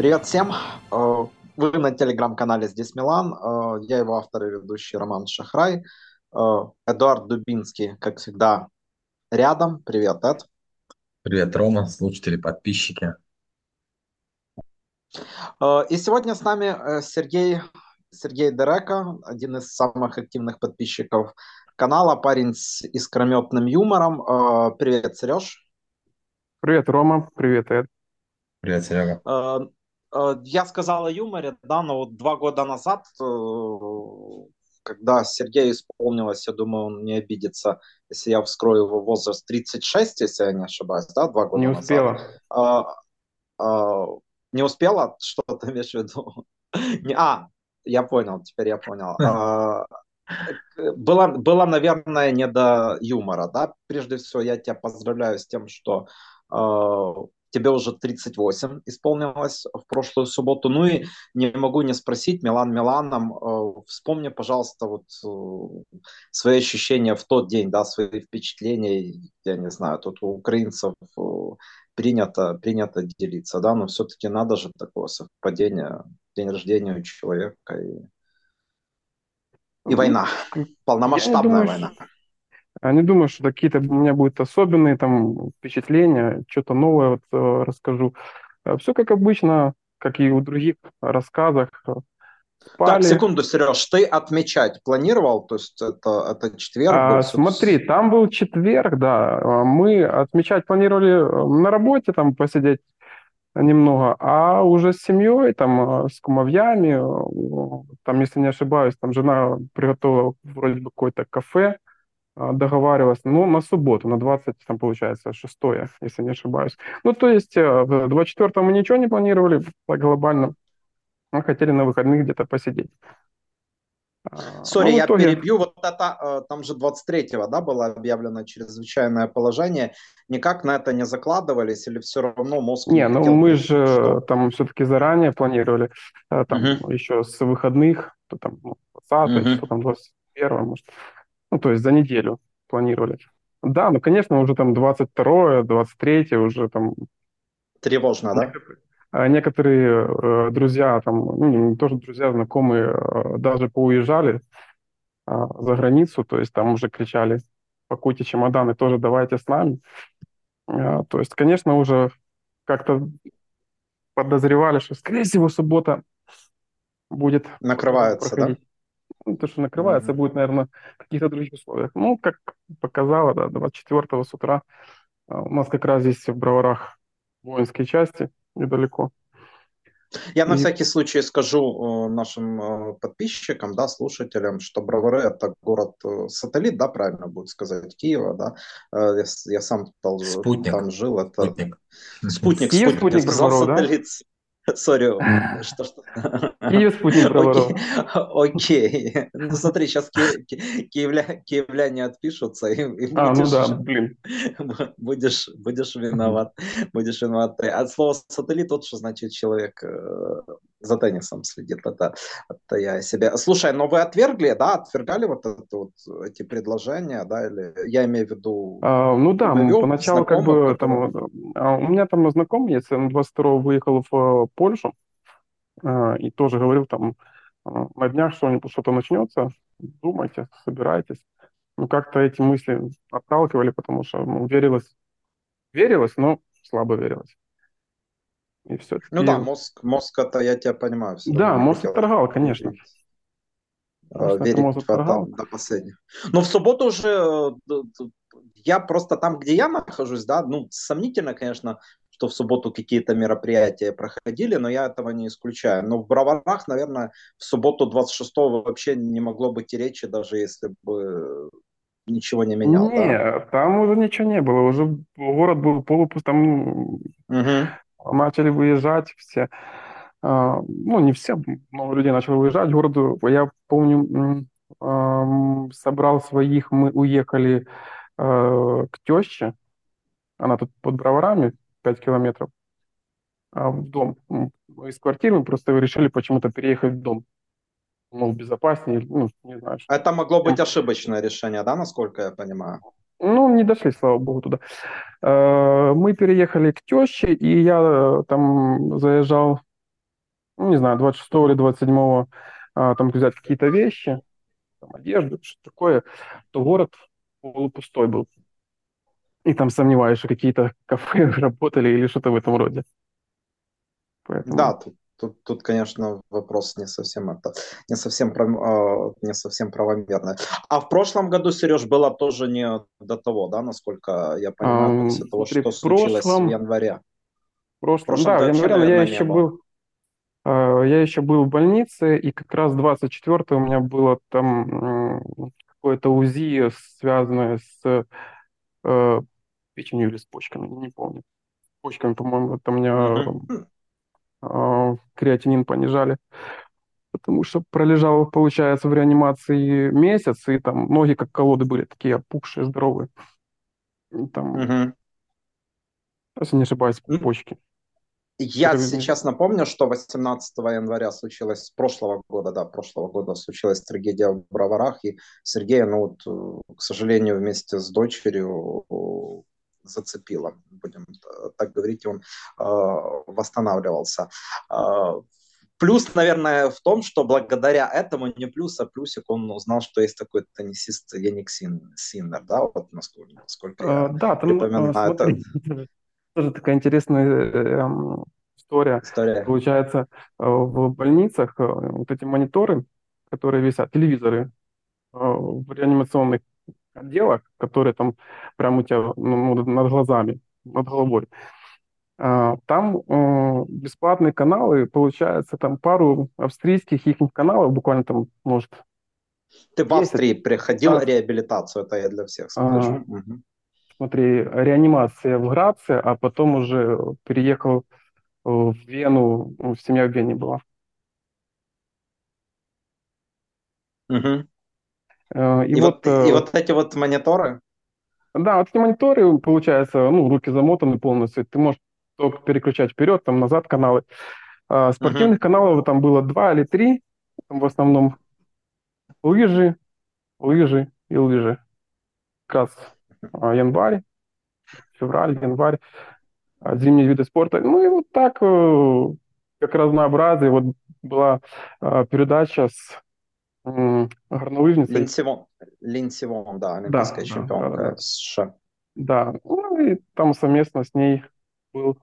Привет всем! Э, вы на телеграм-канале «Здесь Милан». Э, я его автор и ведущий Роман Шахрай. Э, Эдуард Дубинский, как всегда, рядом. Привет, Эд. Привет, Рома, слушатели, подписчики. И сегодня с нами Сергей, Сергей Дерека, один из самых активных подписчиков канала, парень с искрометным юмором. Привет, Сереж. Привет, Рома. Привет, Эд. Привет, Серега. Э, я сказал о юморе, да, но вот два года назад, э, когда Сергею исполнилось, я думаю, он не обидится, если я вскрою его возраст 36, если я не ошибаюсь, да, два года не назад. успела. А, а, не успела? Что ты имеешь в виду? Не, а, я понял, теперь я понял. А, было, было, наверное, не до юмора, да? Прежде всего, я тебя поздравляю с тем, что тебе уже 38 исполнилось в прошлую субботу. Ну и не могу не спросить, Милан Миланом, э, вспомни, пожалуйста, вот э, свои ощущения в тот день, да, свои впечатления, я не знаю, тут у украинцев э, принято, принято делиться, да, но все-таки надо же такое совпадение, день рождения у человека и, и ну, война, полномасштабная думаю, война. Я не думаю, что какие-то у меня будут особенные там впечатления, что-то новое вот э, расскажу. Э, Все как обычно, как и у других рассказах. Спали. Так, секунду, Сереж, ты отмечать планировал? То есть это, это четверг? А, был, смотри, там был четверг, да. Мы отмечать планировали э, на работе, там посидеть немного, а уже с семьей, там, с кумовьями, там, если не ошибаюсь, там жена приготовила вроде бы какое-то кафе, а, договаривалась, ну, на субботу, на 20, там, получается, 6, если не ошибаюсь. Ну, то есть, э, в 24 мы ничего не планировали глобально, мы хотели на выходных где-то посидеть. А, Сори, ну, я итоге... перебью. Вот это, э, там же 23-го, да, было объявлено чрезвычайное положение. Никак на это не закладывались или все равно мозг... Не, ну хотел, мы же что... там все-таки заранее планировали, э, там угу. еще с выходных, то там 20 угу. что там 21 может. Ну, то есть за неделю планировали. Да, ну, конечно, уже там 22 23 уже там... Тревожно, да? А некоторые э, друзья, там, ну, тоже друзья, знакомые, э, даже поуезжали э, за границу, то есть там уже кричали, пакуйте чемоданы, тоже давайте с нами. Э, то есть, конечно, уже как-то подозревали, что, скорее всего, суббота будет... Накрывается, проходить. да? Ну, то, что накрывается, mm-hmm. будет, наверное, в каких-то других условиях. Ну, как показало, да, 24 с утра а, у нас как раз здесь в Броварах воинские части недалеко. Я на всякий случай скажу э, нашим э, подписчикам, да, слушателям, что Бровары это город-сателлит, э, да, правильно будет сказать, Киева, да. Я, я сам там, там жил. Это... Спутник. Спутник, спутник, спутник я сказал, Броваров, сателлит. Да? Сори, что что? Киев спутник Броваров. Окей. Ну смотри, сейчас киевля... киевляне отпишутся и, и а, будешь, ну да, блин. будешь, будешь виноват. Будешь виноват. От слова сателлит вот что значит человек э, за теннисом следит. Это, это я себе. Слушай, но вы отвергли, да, отвергали вот, это, вот эти предложения, да, или я имею в виду... А, ну да, мы поначалу как бы там... А, у меня там знакомый есть, он 22 выехал в э, Польшу, а, и тоже говорил там а, на днях что-нибудь, что-то начнется, думайте, собирайтесь. Ну, как-то эти мысли отталкивали, потому что ну, верилось, верилось, но слабо верилось. И все. Ну да, мозг, мозг это, я тебя понимаю. Да, мозг отторгал, конечно. Конечно, верить в это до последнего. Но в субботу уже э, я просто там, где я нахожусь, да, ну, сомнительно, конечно, что в субботу какие-то мероприятия проходили, но я этого не исключаю. Но в Броварах, наверное, в субботу 26-го вообще не могло быть и речи, даже если бы ничего не менял. Не, да? там уже ничего не было, уже город был полупуст, там угу начали выезжать все. А, ну, не все, много людей начало выезжать в городу. Я помню, собрал своих, мы уехали а, к теще, она тут под Броварами, 5 километров, а, в дом. Из квартиры мы просто решили почему-то переехать в дом. Мол, безопаснее, ну, не знаю. Что. Это могло быть ошибочное решение, да, насколько я понимаю? Ну, не дошли, слава богу, туда. Э, мы переехали к теще, и я э, там заезжал ну, не знаю, 26 или 27 а, там взять какие-то вещи, там, одежду, что-то такое, то город полупустой был. И там сомневаюсь, что какие-то кафе работали или что-то в этом роде. Поэтому... Да, тут, тут, тут, конечно, вопрос не совсем это, не совсем, э, не совсем правомерный. А в прошлом году, Сереж, было тоже не до того, да, насколько я понимаю, а, после того, смотри, что случилось в январе. В прошлом, в прошлом да, в январе я еще был, э, я еще был в больнице, и как раз 24 у меня было там какое-то УЗИ, связанное с э, печенью или с почками, не помню. С почками, по-моему, там у меня креатинин понижали. Потому что пролежал, получается, в реанимации месяц, и там ноги как колоды были, такие опухшие, здоровые. И там, угу. если не ошибаюсь, почки. Я сейчас напомню, что 18 января случилось, с прошлого года, да, прошлого года случилась трагедия в Броварах, и Сергей, ну вот, к сожалению, вместе с дочерью зацепило, будем так говорить, он э, восстанавливался. Э, плюс, наверное, в том, что благодаря этому, не плюс, а плюсик, он узнал, что есть такой теннисист Яник Синнер, да, вот насколько, насколько я да, там, припоминаю. Смотри, это... Тоже такая интересная э, эм, история. история. Получается, э, в больницах э, вот эти мониторы, которые висят, телевизоры в реанимационных отделах, которые там прямо у тебя ну, над глазами, над головой, там бесплатные каналы, получается, там пару австрийских их каналов, буквально там, может, Ты в Австрии приходил да. реабилитацию, это я для всех скажу. А, угу смотри, реанимация в Граце, а потом уже переехал в Вену, ну, семья в Вене была. Угу. И, и, вот, вот, и вот эти вот мониторы? Да, вот эти мониторы, получается, ну, руки замотаны полностью, ты можешь только переключать вперед, там, назад каналы. А спортивных угу. каналов там было два или три, там в основном лыжи, лыжи и лыжи. Как раз январь, февраль, январь, а, зимние виды спорта. Ну и вот так, э, как разнообразие. Вот была передача с горнолыжницей. Линсивон, Линсивон, да, олимпийская да, чемпионка да, да, США. Да, ну и там совместно с ней был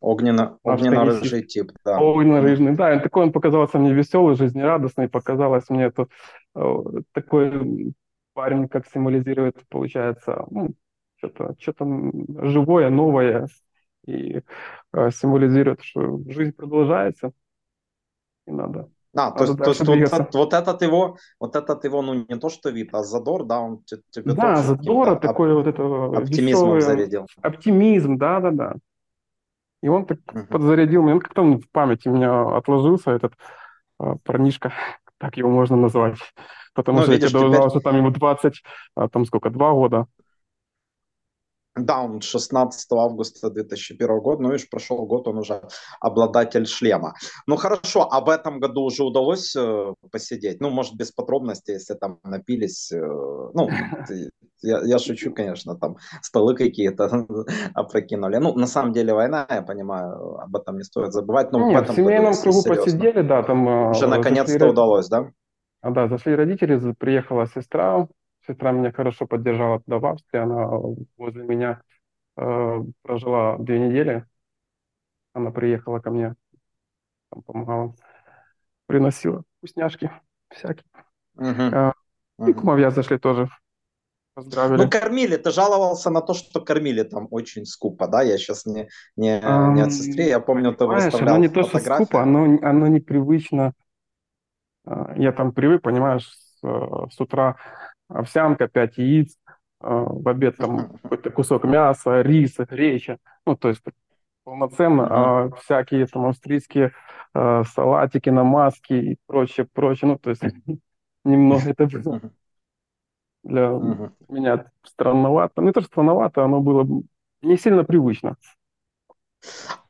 Огненно, огненно-рыжий тип, да. Огненно-рыжий, да, и такой он показался мне веселый, жизнерадостный, показалось мне это э, такой парень как символизирует, получается, ну, что-то что живое, новое, и э, символизирует, что жизнь продолжается, и надо а, то, то есть вот, вот этот его, вот этот его, ну не то что вид, а задор, да, он тебе Да, задор, такой вот это оптимизм веселый, зарядил. Оптимизм, да, да, да. И он так uh-huh. подзарядил меня, ну как-то он в памяти у меня отложился, этот э, парнишка, так его можно назвать. Потому ну, что видишь, я тебе теперь... что там ему 20, а там сколько, два года. Да, он 16 августа 2001 года, ну, видишь, прошел год, он уже обладатель шлема. Ну, хорошо, а в этом году уже удалось э, посидеть? Ну, может, без подробностей, если там напились, э, ну, я, я шучу, конечно, там столы какие-то опрокинули. Ну, на самом деле война, я понимаю, об этом не стоит забывать. Но Нет, в, в семейном кругу серьезно. посидели, да, там... Э, уже наконец-то удалось, да? А, да, зашли родители, приехала сестра, сестра меня хорошо поддержала туда в Австрии, она возле меня э, прожила две недели, она приехала ко мне, там, помогала, приносила вкусняшки всякие. Э, uh-huh. И кумовья зашли тоже, поздравили. Ну, кормили, ты жаловался на то, что кормили там очень скупо, да? Я сейчас не, не, не от сестре, я помню, ты выставлял оно не то, что скупо, оно, оно непривычно а, я там привык, понимаешь, с, э, с утра овсянка, 5 яиц, а, в обед там какой-то кусок мяса, риса, греча. Ну, то есть полноценно, а всякие там австрийские а, салатики, намазки и прочее, прочее. Ну, то есть немного это было для меня странновато. Не то, что странновато, оно было не сильно привычно.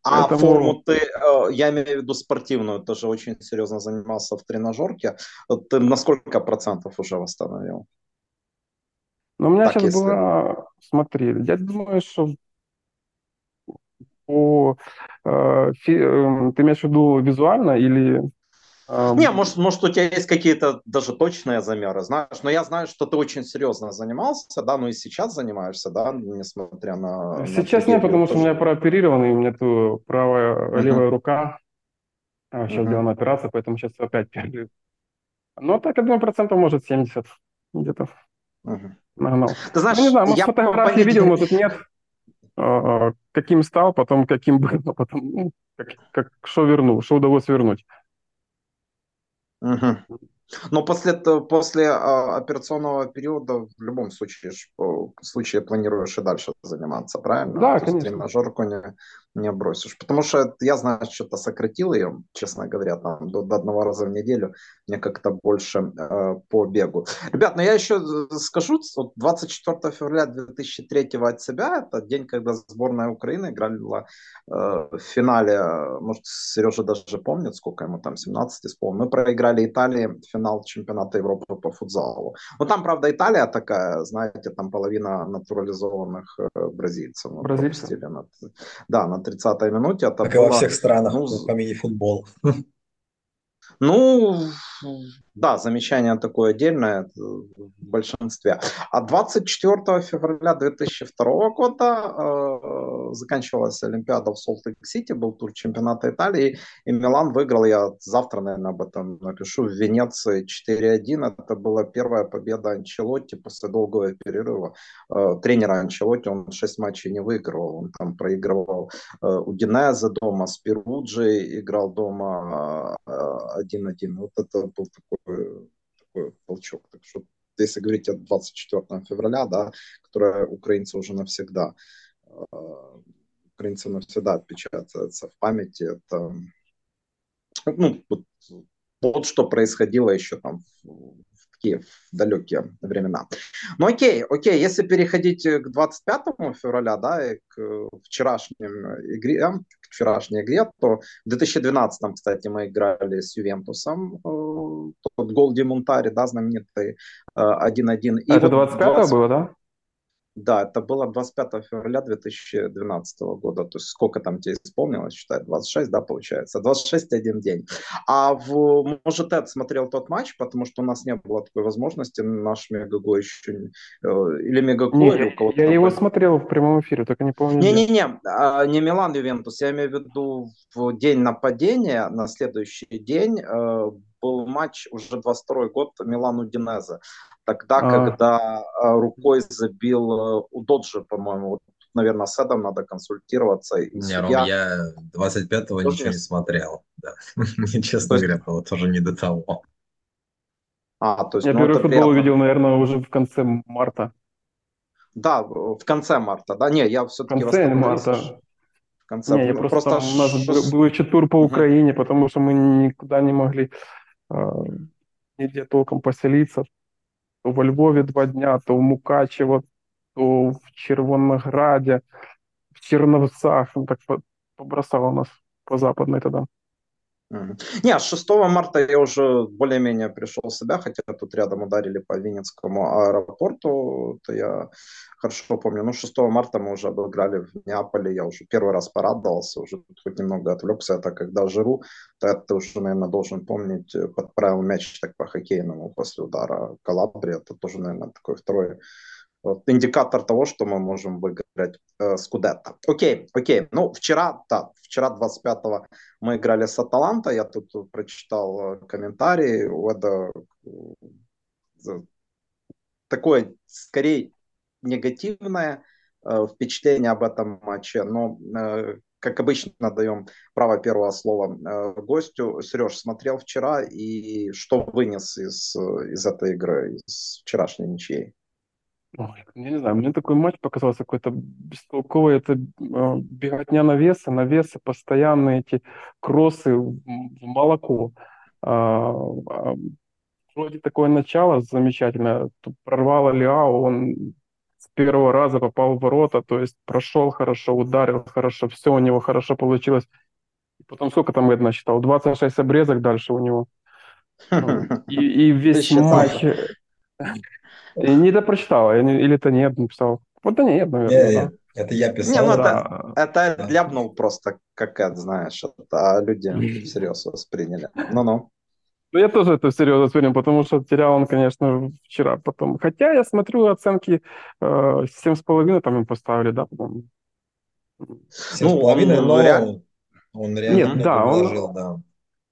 А Поэтому... форму ты, э, я имею в виду спортивную, тоже очень серьезно занимался в тренажерке. Ты на сколько процентов уже восстановил? Ну, у меня так, сейчас если... была, смотри, я думаю, что по... Э, фи, э, ты имеешь в виду визуально или... Э, Не, может, может, у тебя есть какие-то даже точные замеры, знаешь, но я знаю, что ты очень серьезно занимался, да, ну и сейчас занимаешься, да, несмотря на... Сейчас на нет, потому тоже... что у меня прооперированный, у меня тут правая, uh-huh. левая рука, сейчас uh-huh. делаем операцию, поэтому сейчас опять перерыв. Ну, так, я думаю, процентов, может, 70 где-то. Uh-huh. Нагнал. Ты знаешь, ну, не знаю, может, я фотографии видел, может, нет. А, каким стал, потом каким был, а потом, ну, как, как, что вернул, что удалось вернуть. Угу. Но после, после а, операционного периода в любом случае, в случае планируешь и дальше заниматься, правильно? Да, То конечно. Тренажерку не, не бросишь. Потому что я, знаю, что-то сократил ее, честно говоря, там, до, до одного раза в неделю. Мне как-то больше э, по бегу. Ребят, ну я еще э, скажу, вот 24 февраля 2003 от себя, это день, когда сборная Украины играла э, в финале, может, Сережа даже помнит, сколько ему там, 17 исполнил. Мы проиграли Италии финал чемпионата Европы по футзалу. Ну там, правда, Италия такая, знаете, там половина натурализованных э, бразильцев. Бразильцев? Да, на 30-й минуте. Это как было, и во всех странах ну, по мини-футболу. Ну, да, замечание такое отдельное в большинстве. А 24 февраля 2002 года э, заканчивалась Олимпиада в Солт-Лейк-Сити, был тур чемпионата Италии, и Милан выиграл, я завтра, наверное, об этом напишу, в Венеции 4-1. Это была первая победа Анчелотти после долгого перерыва. Э, тренера Анчелотти, он 6 матчей не выигрывал, он там проигрывал э, Удинезе дома, с Перуджи играл дома э, 1-1. Вот это был такой, такой толчок. Так что если говорить о 24 февраля, да, которое украинцы уже навсегда, э, украинцы навсегда отпечатается в памяти, это ну, вот, вот что происходило еще там в, такие далекие времена. Ну окей, окей, если переходить к 25 февраля, да, и к вчерашним игре, к вчерашней игре, то в 2012, кстати, мы играли с Ювентусом, э, тот гол Димунтари, да, знаменитый 1-1. А это вот 25 20... было, да? Да, это было 25 февраля 2012 года. То есть сколько там тебе исполнилось, считай, 26, да, получается? 26 один день. А в, может, Эд смотрел тот матч, потому что у нас не было такой возможности, наш Мегаго еще... Э, или Мегаго, не, или у кого-то... Я его смотрел в прямом эфире, только не помню. Не-не-не, а, не Милан Ювентус, я имею в виду в день нападения, на следующий день э, был матч уже 22 год Милану Динезе. Тогда, а. когда а, рукой забил э, у Доджи, по-моему, вот, наверное, с Эдом надо консультироваться. И не, судья... Ром, я 25-го ничего не смотрел. Да. Честно есть... говоря, было тоже не до того. А, то есть, я ну, первый футбол приятно. увидел, наверное, уже в конце марта. Да, в конце марта. Да, не, я все-таки... В конце марта. В конце. Не, я просто, просто... у нас был, был еще тур по Украине, потому что мы никуда не могли э, нигде толком поселиться то во Львові два дня, то в Мукачево, то в Червонограде, в Черновцах. Он так побросало нас по западной тогда. Не, с 6 марта я уже более-менее пришел в себя, хотя тут рядом ударили по Винницкому аэропорту, то я хорошо помню. Ну, 6 марта мы уже обыграли в Неаполе, я уже первый раз порадовался, уже хоть немного отвлекся, это когда жиру, то это ты уже, наверное, должен помнить, подправил мяч так по хоккейному после удара Калабри, это тоже, наверное, такой второй вот, индикатор того, что мы можем выиграть э, Скудетто. Окей, окей. Ну, вчера, да, вчера 25-го мы играли с Аталанта, я тут прочитал э, комментарии, это э, такое, скорее, негативное э, впечатление об этом матче, но э, как обычно, даем право первого слова э, гостю. Сереж, смотрел вчера и что вынес из, из этой игры, из вчерашней ничьей? Ой, я не знаю, мне такой матч показался какой-то бестолковый. Это э, беготня навеса, навесы, постоянные эти кроссы в, молоко. А, а, вроде такое начало замечательное. Тут прорвало Лиао, он с первого раза попал в ворота, то есть прошел хорошо, ударил хорошо, все у него хорошо получилось. И потом сколько там Эд насчитал? 26 обрезок дальше у него. И, и весь матч... Не допрочитал, или это нет написал. Вот да нет, наверное. Не, да. Это я писал. Не, ну да. это, это да. ляпнул просто, как это, знаешь, это, а люди всерьез восприняли. Ну-ну. Ну, я тоже это всерьез воспринял, потому что терял он, конечно, вчера потом. Хотя я смотрю оценки э, семь с половиной там им поставили, да, по-моему. Семь с ну, половиной, но реально... он реально Нет, да, вложил, он... да.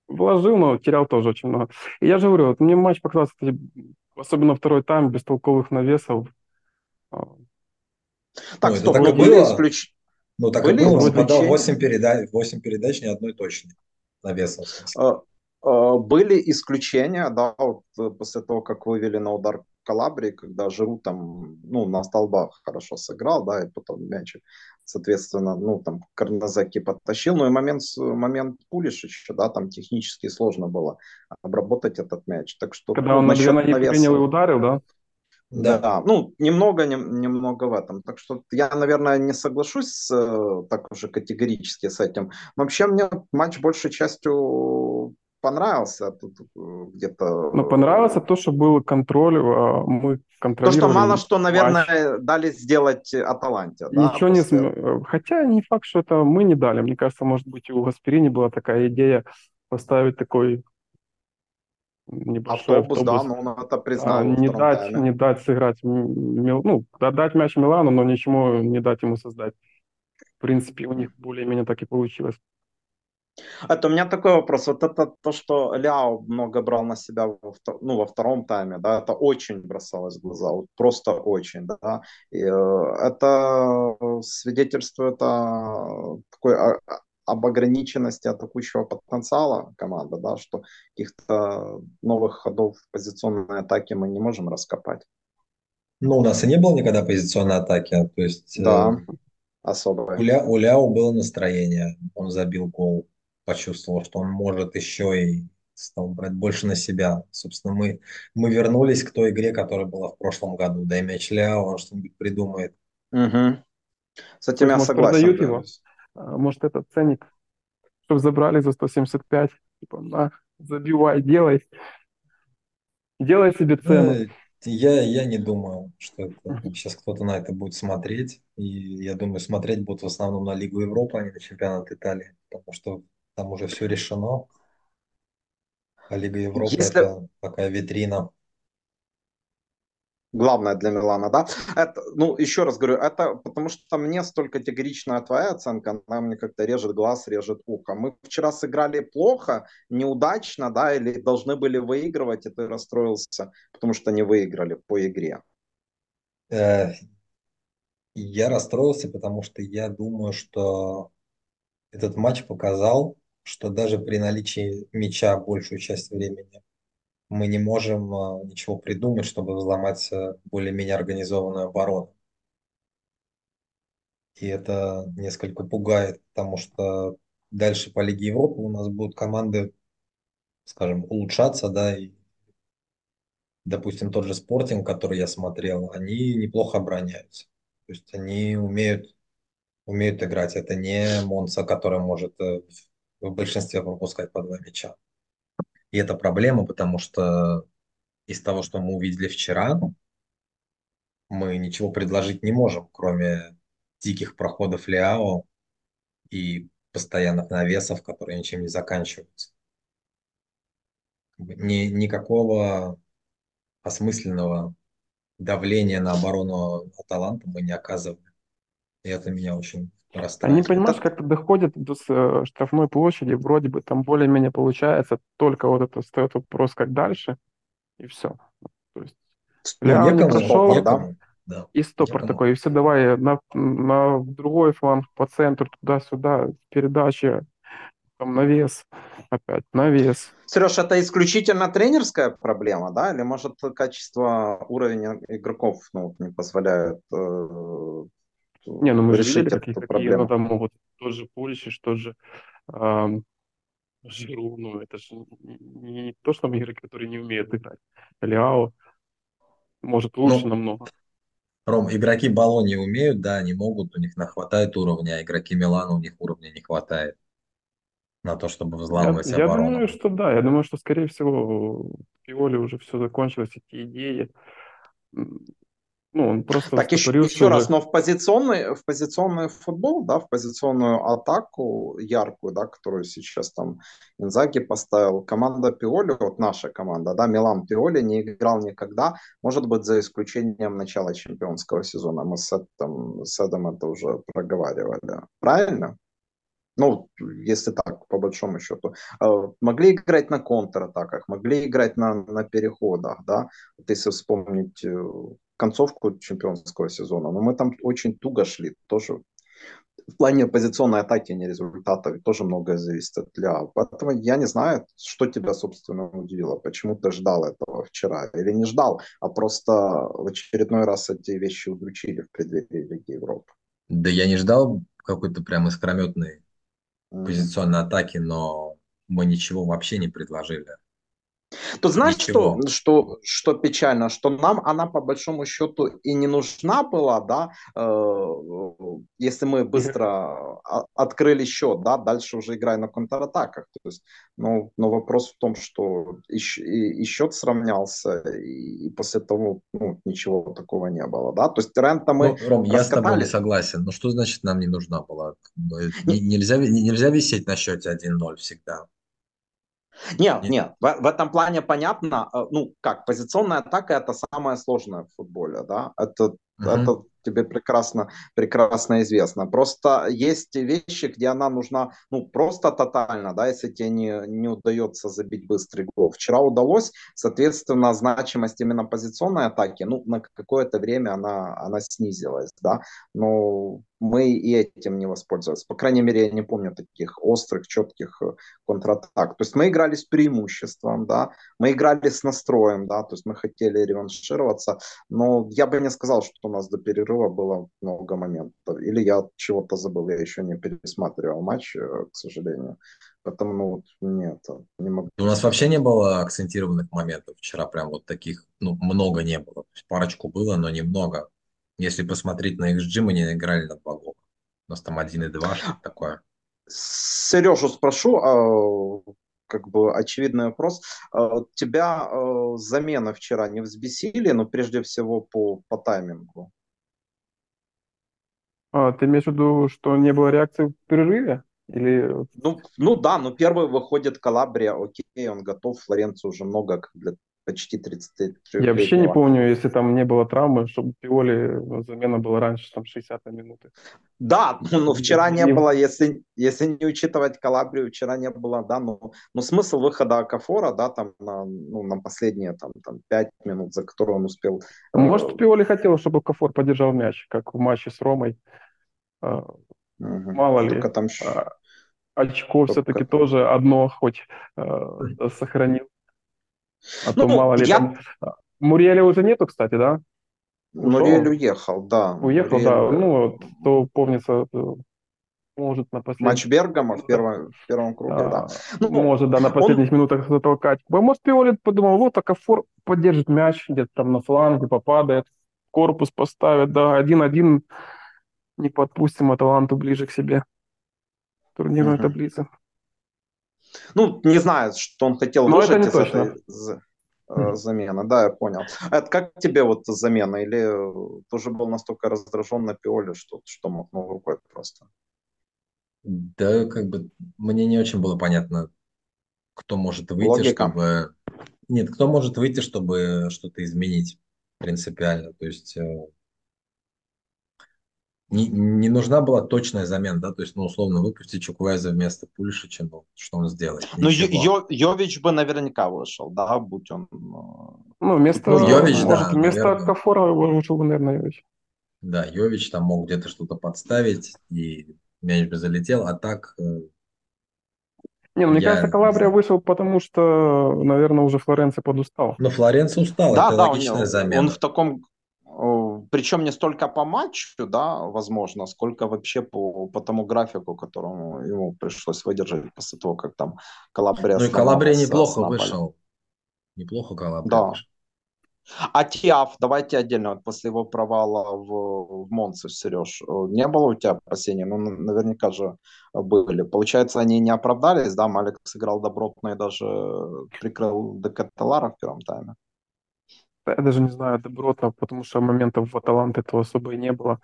Вложил, но терял тоже очень много. И я же говорю, вот мне матч показался, особенно второй тайм, без толковых навесов. Так, ну, стоп, так были исключ... Ну, так были и было, он подал 8 передач, 8 передач, ни одной точной навесом. Э, были исключения, да, вот э, после того, как вывели на удар Калабрии, когда Жиру там, ну, на столбах хорошо сыграл, да, и потом мяч, соответственно, ну, там, Карназаки подтащил, ну, и момент, момент Пулишича, да, там технически сложно было обработать этот мяч, так что... Когда он на две ноги навеса... принял и ударил, да? Да. да, ну, немного, не, немного в этом. Так что я, наверное, не соглашусь с, э, так уже категорически с этим. Вообще мне матч большей частью понравился тут э, где-то. Ну, понравился то, что был контроль, а, мы контролировали. То, что мало что, наверное, матч. дали сделать Аталанте. Ничего да, не... После... Хотя не факт, что это мы не дали. Мне кажется, может быть, у Гасперини была такая идея поставить такой небольшой автобус, автобус. да, но он это признал. А, не, дать, тайме. не дать сыграть, ну, дать мяч Милану, но ничему не дать ему создать. В принципе, у них более-менее так и получилось. Это у меня такой вопрос. Вот это то, что Ляо много брал на себя во, ну, во втором тайме, да, это очень бросалось в глаза, вот просто очень, да. И, э, это свидетельствует о такой о, об ограниченности атакующего потенциала команды, да, что каких-то новых ходов позиционной атаки мы не можем раскопать. Ну, у нас и не было никогда позиционной атаки, то есть... Да, э, особо. У, Ля, у Ляо было настроение, он забил гол почувствовал, что он может еще и стал брать больше на себя. Собственно, мы, мы вернулись к той игре, которая была в прошлом году. Дай мяч Ляо, он что-нибудь придумает. Угу. С этим я может, согласен. Продают его? А, может, этот ценник, чтобы забрали за 175, типа, на, забивай, делай. Делай себе цену. Э, я, я не думаю, что это, сейчас кто-то на это будет смотреть. И я думаю, смотреть будут в основном на Лигу Европы, а не на чемпионат Италии. Потому что там уже все решено. А Лига Европы Если... это такая витрина. Главное для Милана, да? Это, ну, еще раз говорю, это потому что мне столь категоричная твоя оценка, она мне как-то режет глаз, режет ухо. Мы вчера сыграли плохо, неудачно, да, или должны были выигрывать, и ты расстроился, потому что не выиграли по игре. Э, я расстроился, потому что я думаю, что этот матч показал, что даже при наличии мяча большую часть времени мы не можем а, ничего придумать, чтобы взломать а, более-менее организованную оборону. И это несколько пугает, потому что дальше по Лиге Европы у нас будут команды, скажем, улучшаться, да, и, допустим, тот же Спортинг, который я смотрел, они неплохо обороняются. То есть они умеют, умеют играть. Это не Монса, который может э, в большинстве пропускать по два мяча. И это проблема, потому что из того, что мы увидели вчера, мы ничего предложить не можем, кроме диких проходов Лиао и постоянных навесов, которые ничем не заканчиваются. Ни, никакого осмысленного давления на оборону Аталанта мы не оказываем. И это меня очень они, понимаешь, как-то доходят до э, штрафной площади, вроде бы там более-менее получается, только вот это встает вопрос, как дальше, и все. То есть ну, Ляо не прошел, некому, да. и стопор некому. такой, и все, давай на, на другой фланг, по центру, туда-сюда, передача, там навес, опять навес. Сереж, это исключительно тренерская проблема, да, или может качество, уровень игроков ну, не позволяет э, не, ну мы же видели, какие, какие ну, там могут тот же Пуличич, тот же э, Жиру, ну это же не, не то, что там игроки, которые не умеют играть. Ляо может лучше ну, намного. Ром, игроки Болони умеют, да, они могут, у них хватает уровня, а игроки Милана у них уровня не хватает на то, чтобы взламывать я, оборону. Я думаю, что да, я думаю, что, скорее всего, в Пиоле уже все закончилось, эти идеи. Ну, он просто так, еще, еще раз, но в позиционный, в позиционный футбол, да, в позиционную атаку яркую, да, которую сейчас там Инзаги поставил, команда Пиоли, вот наша команда, да, Милан Пиоли не играл никогда, может быть, за исключением начала чемпионского сезона. Мы с этим, с этим это уже проговаривали. Правильно? Ну, если так, по большому счету. Э, могли играть на контратаках, могли играть на, на переходах, да. Вот если вспомнить э, концовку чемпионского сезона, но мы там очень туго шли, тоже в плане позиционной атаки, а не результатов, тоже многое зависит от Ля. Поэтому я не знаю, что тебя, собственно, удивило. Почему ты ждал этого вчера? Или не ждал, а просто в очередной раз эти вещи удручили в преддверии Лиги Европы? Да я не ждал какой-то прям искрометной mm-hmm. позиционной атаки, но мы ничего вообще не предложили. То знаешь, что, что, что печально, что нам она по большому счету и не нужна была, да, э, если мы быстро открыли счет, да, дальше уже играя на контратаках. То есть, ну, но вопрос в том, что и, и, и счет сравнялся, и, и после того ну, ничего такого не было, да. То есть Рента мы ну, Ром, я с тобой не согласен. Ну что значит нам не нужна была? Нельзя, нельзя висеть на счете 1-0 всегда. Нет, нет, нет. В, в этом плане понятно, э, ну, как, позиционная атака это самое сложное в футболе, да, это, uh-huh. это тебе прекрасно, прекрасно известно. Просто есть вещи, где она нужна, ну, просто тотально, да, если тебе не, не удается забить быстрый гол. Вчера удалось, соответственно, значимость именно позиционной атаки, ну, на какое-то время она, она снизилась, да, но мы и этим не воспользовались. По крайней мере, я не помню таких острых, четких э, контратак. То есть мы играли с преимуществом, да, мы играли с настроем, да, то есть мы хотели реваншироваться, но я бы не сказал, что у нас до перерыва было много моментов. Или я чего-то забыл, я еще не пересматривал матч, э, к сожалению. Поэтому, ну, вот, нет, не могу. У нас вообще не было акцентированных моментов вчера, прям вот таких, ну, много не было. парочку было, но немного. Если посмотреть на XG, мы не играли на два гола. У нас там 1 и 2, что такое. Сережу спрошу, а, как бы очевидный вопрос. А, тебя а, замены вчера не взбесили, но прежде всего по, по таймингу? А, ты имеешь в виду, что не было реакции в перерыве? Или... Ну, ну да, но первый выходит Калабрия, окей, он готов, Флоренцию уже много для почти 33 Я вообще не помню, если там не было травмы, чтобы Пиоли замена была раньше, там 60 минуты. Да, ну, ну вчера не, не было, если, если не учитывать Калабрию, вчера не было, да, но, но смысл выхода Акафора, да, там на, ну, на последние там, там 5 минут, за которые он успел... Может, э, Пиоли хотел, чтобы Акафор поддержал мяч, как в матче с Ромой. Угу. Мало ли. Там... А, очко Только... все-таки тоже одно хоть э, сохранил. А ну, то мало ли я... там... Муриэля уже нету, кстати, да? Муриэль уехал, да. Уехал, Муриэль... да. Ну, то помнится, может на последних... Матч Бергама в первом, в первом круге, а, да. Ну, может, да, на последних он... минутах затолкать. Может, Пиоли подумал, вот, так Афор поддержит мяч, где-то там на фланге попадает, корпус поставит, да, один-один, не подпустим Аталанту ближе к себе. Турнирной угу. таблице. Ну, не знаю, что он хотел Но выжать из точно. этой э, замены. Да, я понял. Это как тебе вот замена? Или тоже был настолько раздражен на Пиоле, что, что махнул рукой просто? Да, как бы мне не очень было понятно, кто может выйти, Логика. чтобы... Нет, кто может выйти, чтобы что-то изменить принципиально. То есть э, не, не нужна была точная замена, да, то есть, ну, условно, выпустить Чуквайза вместо Пульшича, ну, что он сделает? Ну, Йо, Йович бы наверняка вышел, да, будь он... Э, ну, вместо, ну, Йович, может, да, вместо наверное. Кафора вышел бы, наверное, Йович. Да, Йович там мог где-то что-то подставить, и мяч бы залетел, а так... Э, не, ну, мне я... кажется, Калабрия вышел, потому что, наверное, уже Флоренция подустал. Ну, Флоренция устал, да, это да, логичная он, замена. Он в таком причем не столько по матчу, да, возможно, сколько вообще по, по тому графику, которому ему пришлось выдержать после того, как там Калабрия... Ну и Калабрия неплохо вышел. Неплохо Калабрия да. вышел. А Тиаф, давайте отдельно, вот после его провала в, в Монце, Сереж, не было у тебя опасений? Ну, наверняка же были. Получается, они не оправдались, да? Малик сыграл добротно и даже прикрыл Декателара в первом тайме. Я даже не знаю, доброта, потому что моментов в Аталанте этого особо и не было.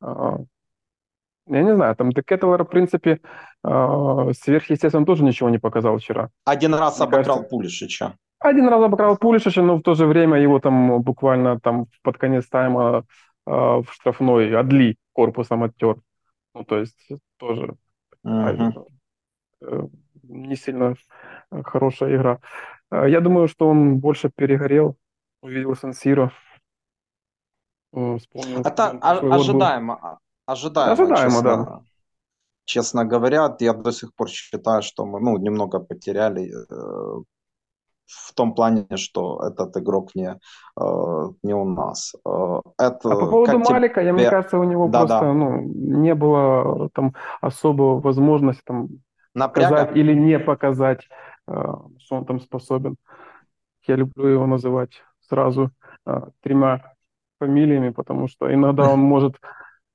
А, я не знаю, там Декетелер, в принципе, а, сверхъестественно тоже ничего не показал вчера. Один раз Мне обыграл кажется, Пулишича. Один раз обыграл Пулишича, но в то же время его там буквально там под конец тайма в штрафной Адли корпусом оттер. Ну, то есть тоже uh-huh. не сильно хорошая игра. Я думаю, что он больше перегорел, увидел Сан-Сиро. Вспомнил, Это ожидаемо, ожидаемо, ожидаемо честно, да. честно говоря. Я до сих пор считаю, что мы ну, немного потеряли э, в том плане, что этот игрок не, э, не у нас. Э, это, а по поводу Малика, тебе... я, мне кажется, у него да, просто да. Ну, не было там особо возможности там, показать или не показать, э, что он там способен. Я люблю его называть сразу тремя фамилиями, потому что иногда он может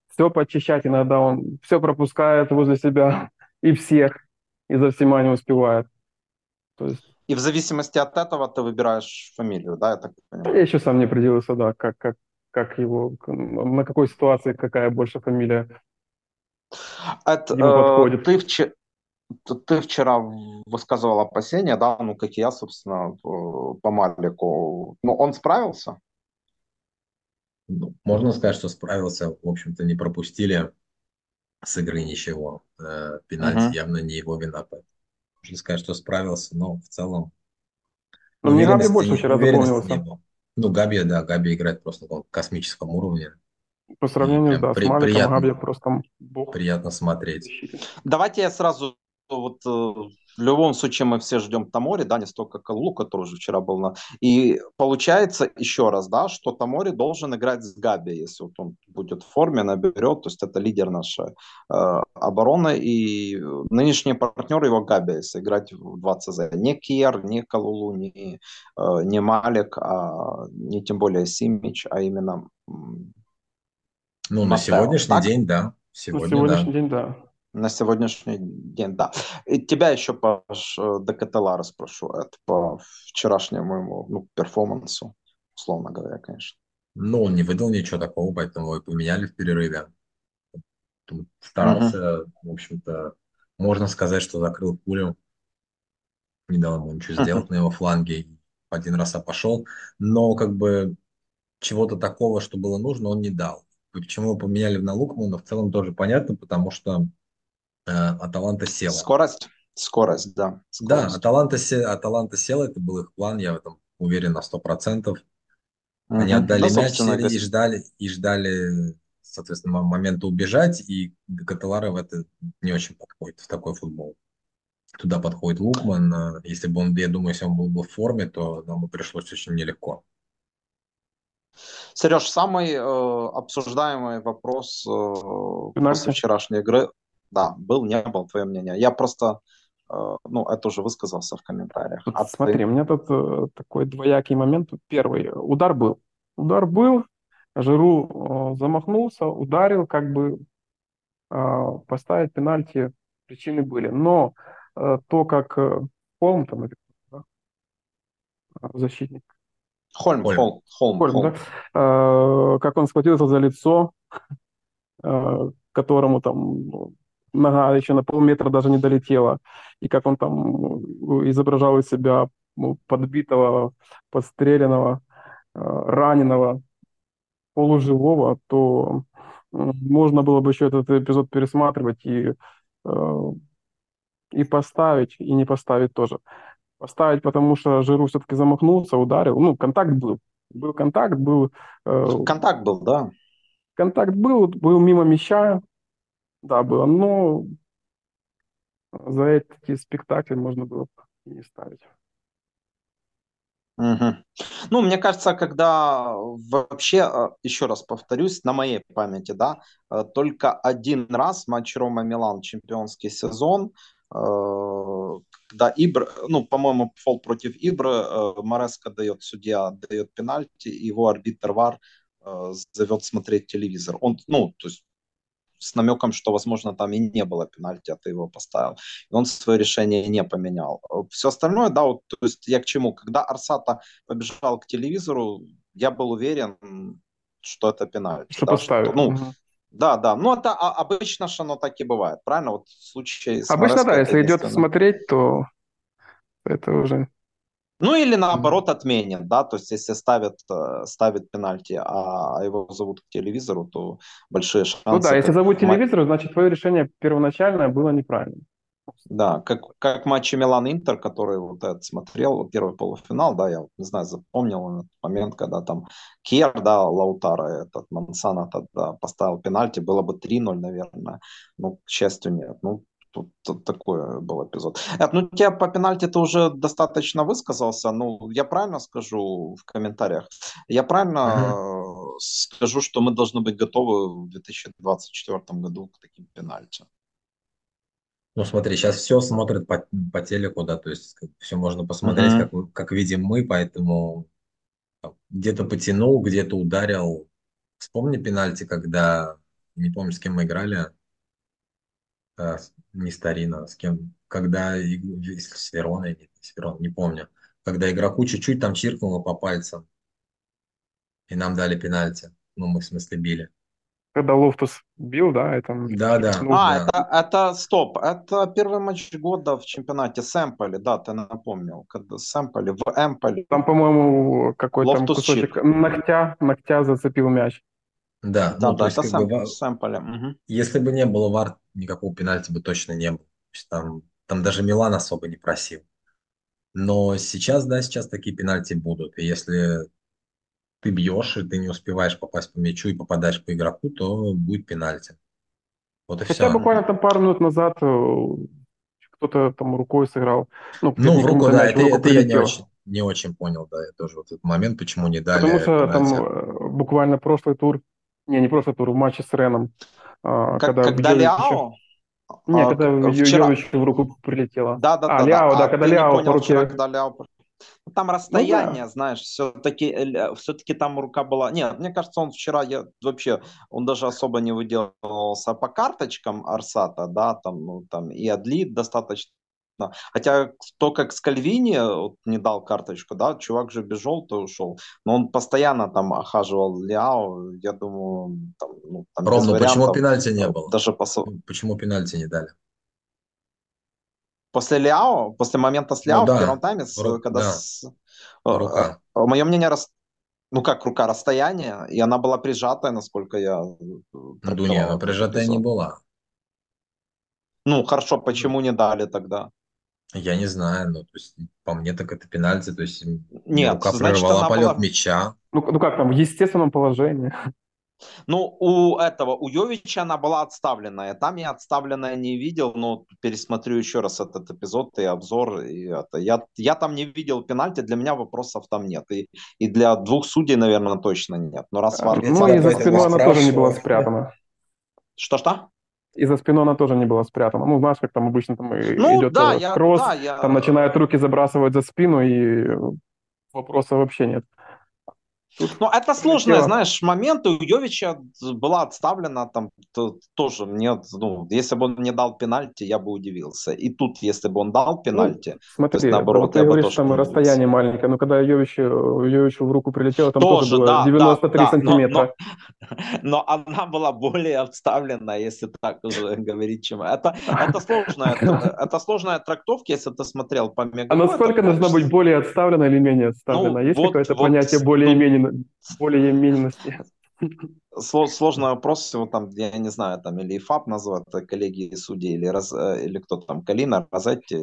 все почищать, иногда он все пропускает возле себя и всех, и за всема не успевает. То есть и в зависимости от этого ты выбираешь фамилию, да, я так понимаю? Я еще сам не определился, да, как, как, как его, на какой ситуации какая больше фамилия Это, э, ты, вчера, ты вчера высказывал опасения, да, ну, как и я, собственно, по Малику. Ну, он справился? Ну, можно сказать, что справился. В общем-то, не пропустили с игры ничего. Э, пенальти uh-huh. явно не его вина. Можно сказать, что справился, но в целом... Ну, мне Габи больше вчера запомнился. Ну, Габи, да, Габи играет просто на космическом уровне. По сравнению, да, при, с Маликом приятно, Габи просто бог. Приятно смотреть. Давайте я сразу вот э, в любом случае мы все ждем Тамори, да, не столько Калу, который уже вчера был на... И получается еще раз, да, что Тамори должен играть с Габи, если вот он будет в форме, наберет, то есть это лидер нашей э, обороны, и нынешний партнер его Габи, если играть в 2 ЦЗ. Не Кьер, не Калулу, не, э, не Малик, а не тем более Симич, а именно... Ну, на сегодняшний так? день, да. Сегодня, на сегодняшний да. день, да. На сегодняшний день, да. И тебя еще, Паш, э, до Каталара спрошу. Это по вчерашнему ну, перформансу, условно говоря, конечно. Ну, он не выдал ничего такого, поэтому и поменяли в перерыве. Старался, uh-huh. в общем-то, можно сказать, что закрыл пулю. Не дал ему ничего сделать uh-huh. на его фланге. Один раз а пошел. Но как бы чего-то такого, что было нужно, он не дал. Почему его поменяли на Лукмана, в целом тоже понятно, потому что Аталанта села. Скорость, скорость, да. Скорость. Да, Аталанта, Аталанта села, это был их план, я в этом уверен на сто процентов. Они угу. отдали да, мяч и ждали, и ждали, соответственно, момента убежать, и Каталара в это не очень подходит, в такой футбол. Туда подходит Лукман. Э, если бы он, я думаю, если он был бы в форме, то нам бы пришлось очень нелегко. Сереж, самый э, обсуждаемый вопрос э, после вчерашней игры да, был, не был, твое мнение. Я просто, э, ну, это уже высказался в комментариях. а смотри, ты... у меня тут э, такой двоякий момент. Первый, удар был. Удар был, Жиру э, замахнулся, ударил, как бы э, поставить пенальти причины были. Но э, то, как э, Холм, там, да, защитник, Хольм, Хольм, Холм, Холм, Хольм, Холм. Да? Э, как он схватился за лицо, э, которому там нога еще на полметра даже не долетела, и как он там изображал из себя ну, подбитого, подстреленного, э, раненого, полуживого, то можно было бы еще этот эпизод пересматривать и, э, и поставить, и не поставить тоже. Поставить, потому что Жиру все-таки замахнулся, ударил. Ну, контакт был. Был контакт, был... Э, контакт был, да. Контакт был, был мимо мяча, да, было. Но за эти спектакли можно было не ставить. Угу. Ну, мне кажется, когда вообще, э, еще раз повторюсь, на моей памяти, да, э, только один раз матч Рома-Милан, чемпионский сезон, э, когда Ибр, ну, по-моему, фол против Ибры, Мореско дает, судья дает пенальти, его арбитр ВАР зовет смотреть телевизор. Он, ну, то есть с намеком, что, возможно, там и не было пенальти, а ты его поставил. И он свое решение не поменял. Все остальное, да, вот, то есть я к чему? Когда Арсата побежал к телевизору, я был уверен, что это пенальти. Что да, поставят. Что, ну, угу. Да, да. Ну, это а, обычно же оно так и бывает, правильно? Вот в случае с Обычно, Мореско да, если идет смотреть, то это уже... Ну, или наоборот отменят, да, то есть если ставят, э, ставят пенальти, а его зовут к телевизору, то большие шансы. Ну да, если зовут в ма- телевизор, значит твое решение первоначальное было неправильным. Да, как, как в матче Милан-Интер, который вот этот смотрел, вот первый полуфинал, да, я не знаю, запомнил этот момент, когда там Кер, да, Лаутара, этот Мансана тогда поставил пенальти, было бы 3-0, наверное, ну, к счастью, нет. Ну, тут, такой был эпизод. Эд, ну, тебя по пенальти ты уже достаточно высказался, ну, я правильно скажу в комментариях? Я правильно э, скажу, что мы должны быть готовы в 2024 году к таким пенальти? Ну, смотри, сейчас все смотрят по, по телеку, да, то есть все можно посмотреть, Мгм. как, как видим мы, поэтому где-то потянул, где-то ударил. Вспомни пенальти, когда, не помню, с кем мы играли, не Старина, с кем, когда, с Вероной, не с Вероной, не помню, когда игроку чуть-чуть там чиркнуло по пальцам, и нам дали пенальти, ну, мы в смысле били. Когда Лофтус бил, да, там Да, да, чиркнул. А, да. это, это, стоп, это первый матч года в чемпионате с Эмполи, да, ты напомнил, когда с Эмполи, в Эмполи. Там, по-моему, какой-то кусочек Чик. ногтя, ногтя зацепил мяч. Да, Да, ну, то да, есть, это как бы, с, Эм- ва- с Эмполи. мгм. если бы не было VAR, никакого пенальти бы точно не было. То есть Там, там даже Милан особо не просил. Но сейчас, да, сейчас такие пенальти будут. И если ты бьешь, и ты не успеваешь попасть по мячу и попадаешь по игроку, то будет пенальти. Вот и Хотя все. буквально там пару минут назад э, кто-то там рукой сыграл. Ну, Ну, в руку, да, это, руку это я не очень, не очень понял, да, я тоже вот этот момент, почему не дали Потому что там пенальти. э, буквально прошлый тур, не, не прошлый тур, в матче с Реном, а, Как, когда когда Ляо, Не, а, когда вчера, Йовичу в руку прилетело. да, да, А, да, Ляо, да, да, а когда Ляо по понял вчера, руке... когда Ляо... Ну, Там Ну расстояние, да, знаешь, все-таки, все-таки там рука была... Нет, мне кажется, он вчера, я вообще, он даже особо не выделывался по карточкам Арсата, да, там, ну, там и Адли достаточно. Хотя то, как Скальвини вот, не дал карточку, да, чувак же без желтой ушел, но он постоянно там охаживал Ляо, я думаю, там, ну, там ну почему пенальти не э, было? даже по, Ну, Почему пенальти не дали? После Ляо, после момента с Ну Ляо в да, первом тайме, ру- когда да, с, э, рука. э, мое мнение, рас- ну как рука расстояние, и она была прижатая, насколько я э, Ну, не, ну прижатая не была. Ну хорошо, почему не дали тогда? Я не знаю, ну, то есть, по мне так это пенальти, то есть, м, Нет, рука значит, прервала она полет была... мяча. ну, ну как там, в естественном положении. Ну, у этого, у Йовича она была отставленная. Там я отставленная не видел, но пересмотрю еще раз этот эпизод и обзор. И это. Я, я там не видел пенальти, для меня вопросов там нет. И, и для двух судей, наверное, точно нет. Но раз А, вар Я Ну и за спиной она тоже не была спрятана. Что-что? И за спиной она тоже не была спрятана. Ну, знаешь, как там обычно там Ну, идет да, э, я, кросс, да, я... там начинают руки забрасывать за спину, и вопроса вообще нет. Тут Ну, это сложный, прилетело. знаешь, момент. У Йовича была отставлена там т- тоже. Мне, ну, если бы он не дал пенальти, я бы удивился. И тут, если бы он дал Ну, пенальти, то есть смотри, наоборот, вот ты я бы говоришь, тоже там удивился. расстояние маленькое, но когда Йовичу, Йовичу в руку прилетело, там тоже, Тоже, было да, да, 93 да, но, сантиметра. но, но она была более отставлена, если так уже говорить, чем это. Это сложная, это сложная трактовка, если ты смотрел по А Мегаго. насколько это, должна быть более отставлена или менее отставлена? Ну, Есть вот- какое-то вот, понятие ну, более-менности? Сло- Сложный вопрос, его там, я не знаю, там или ИФАП называют, это коллеги судей, или, раз, э, или кто там, Калина, Розетти,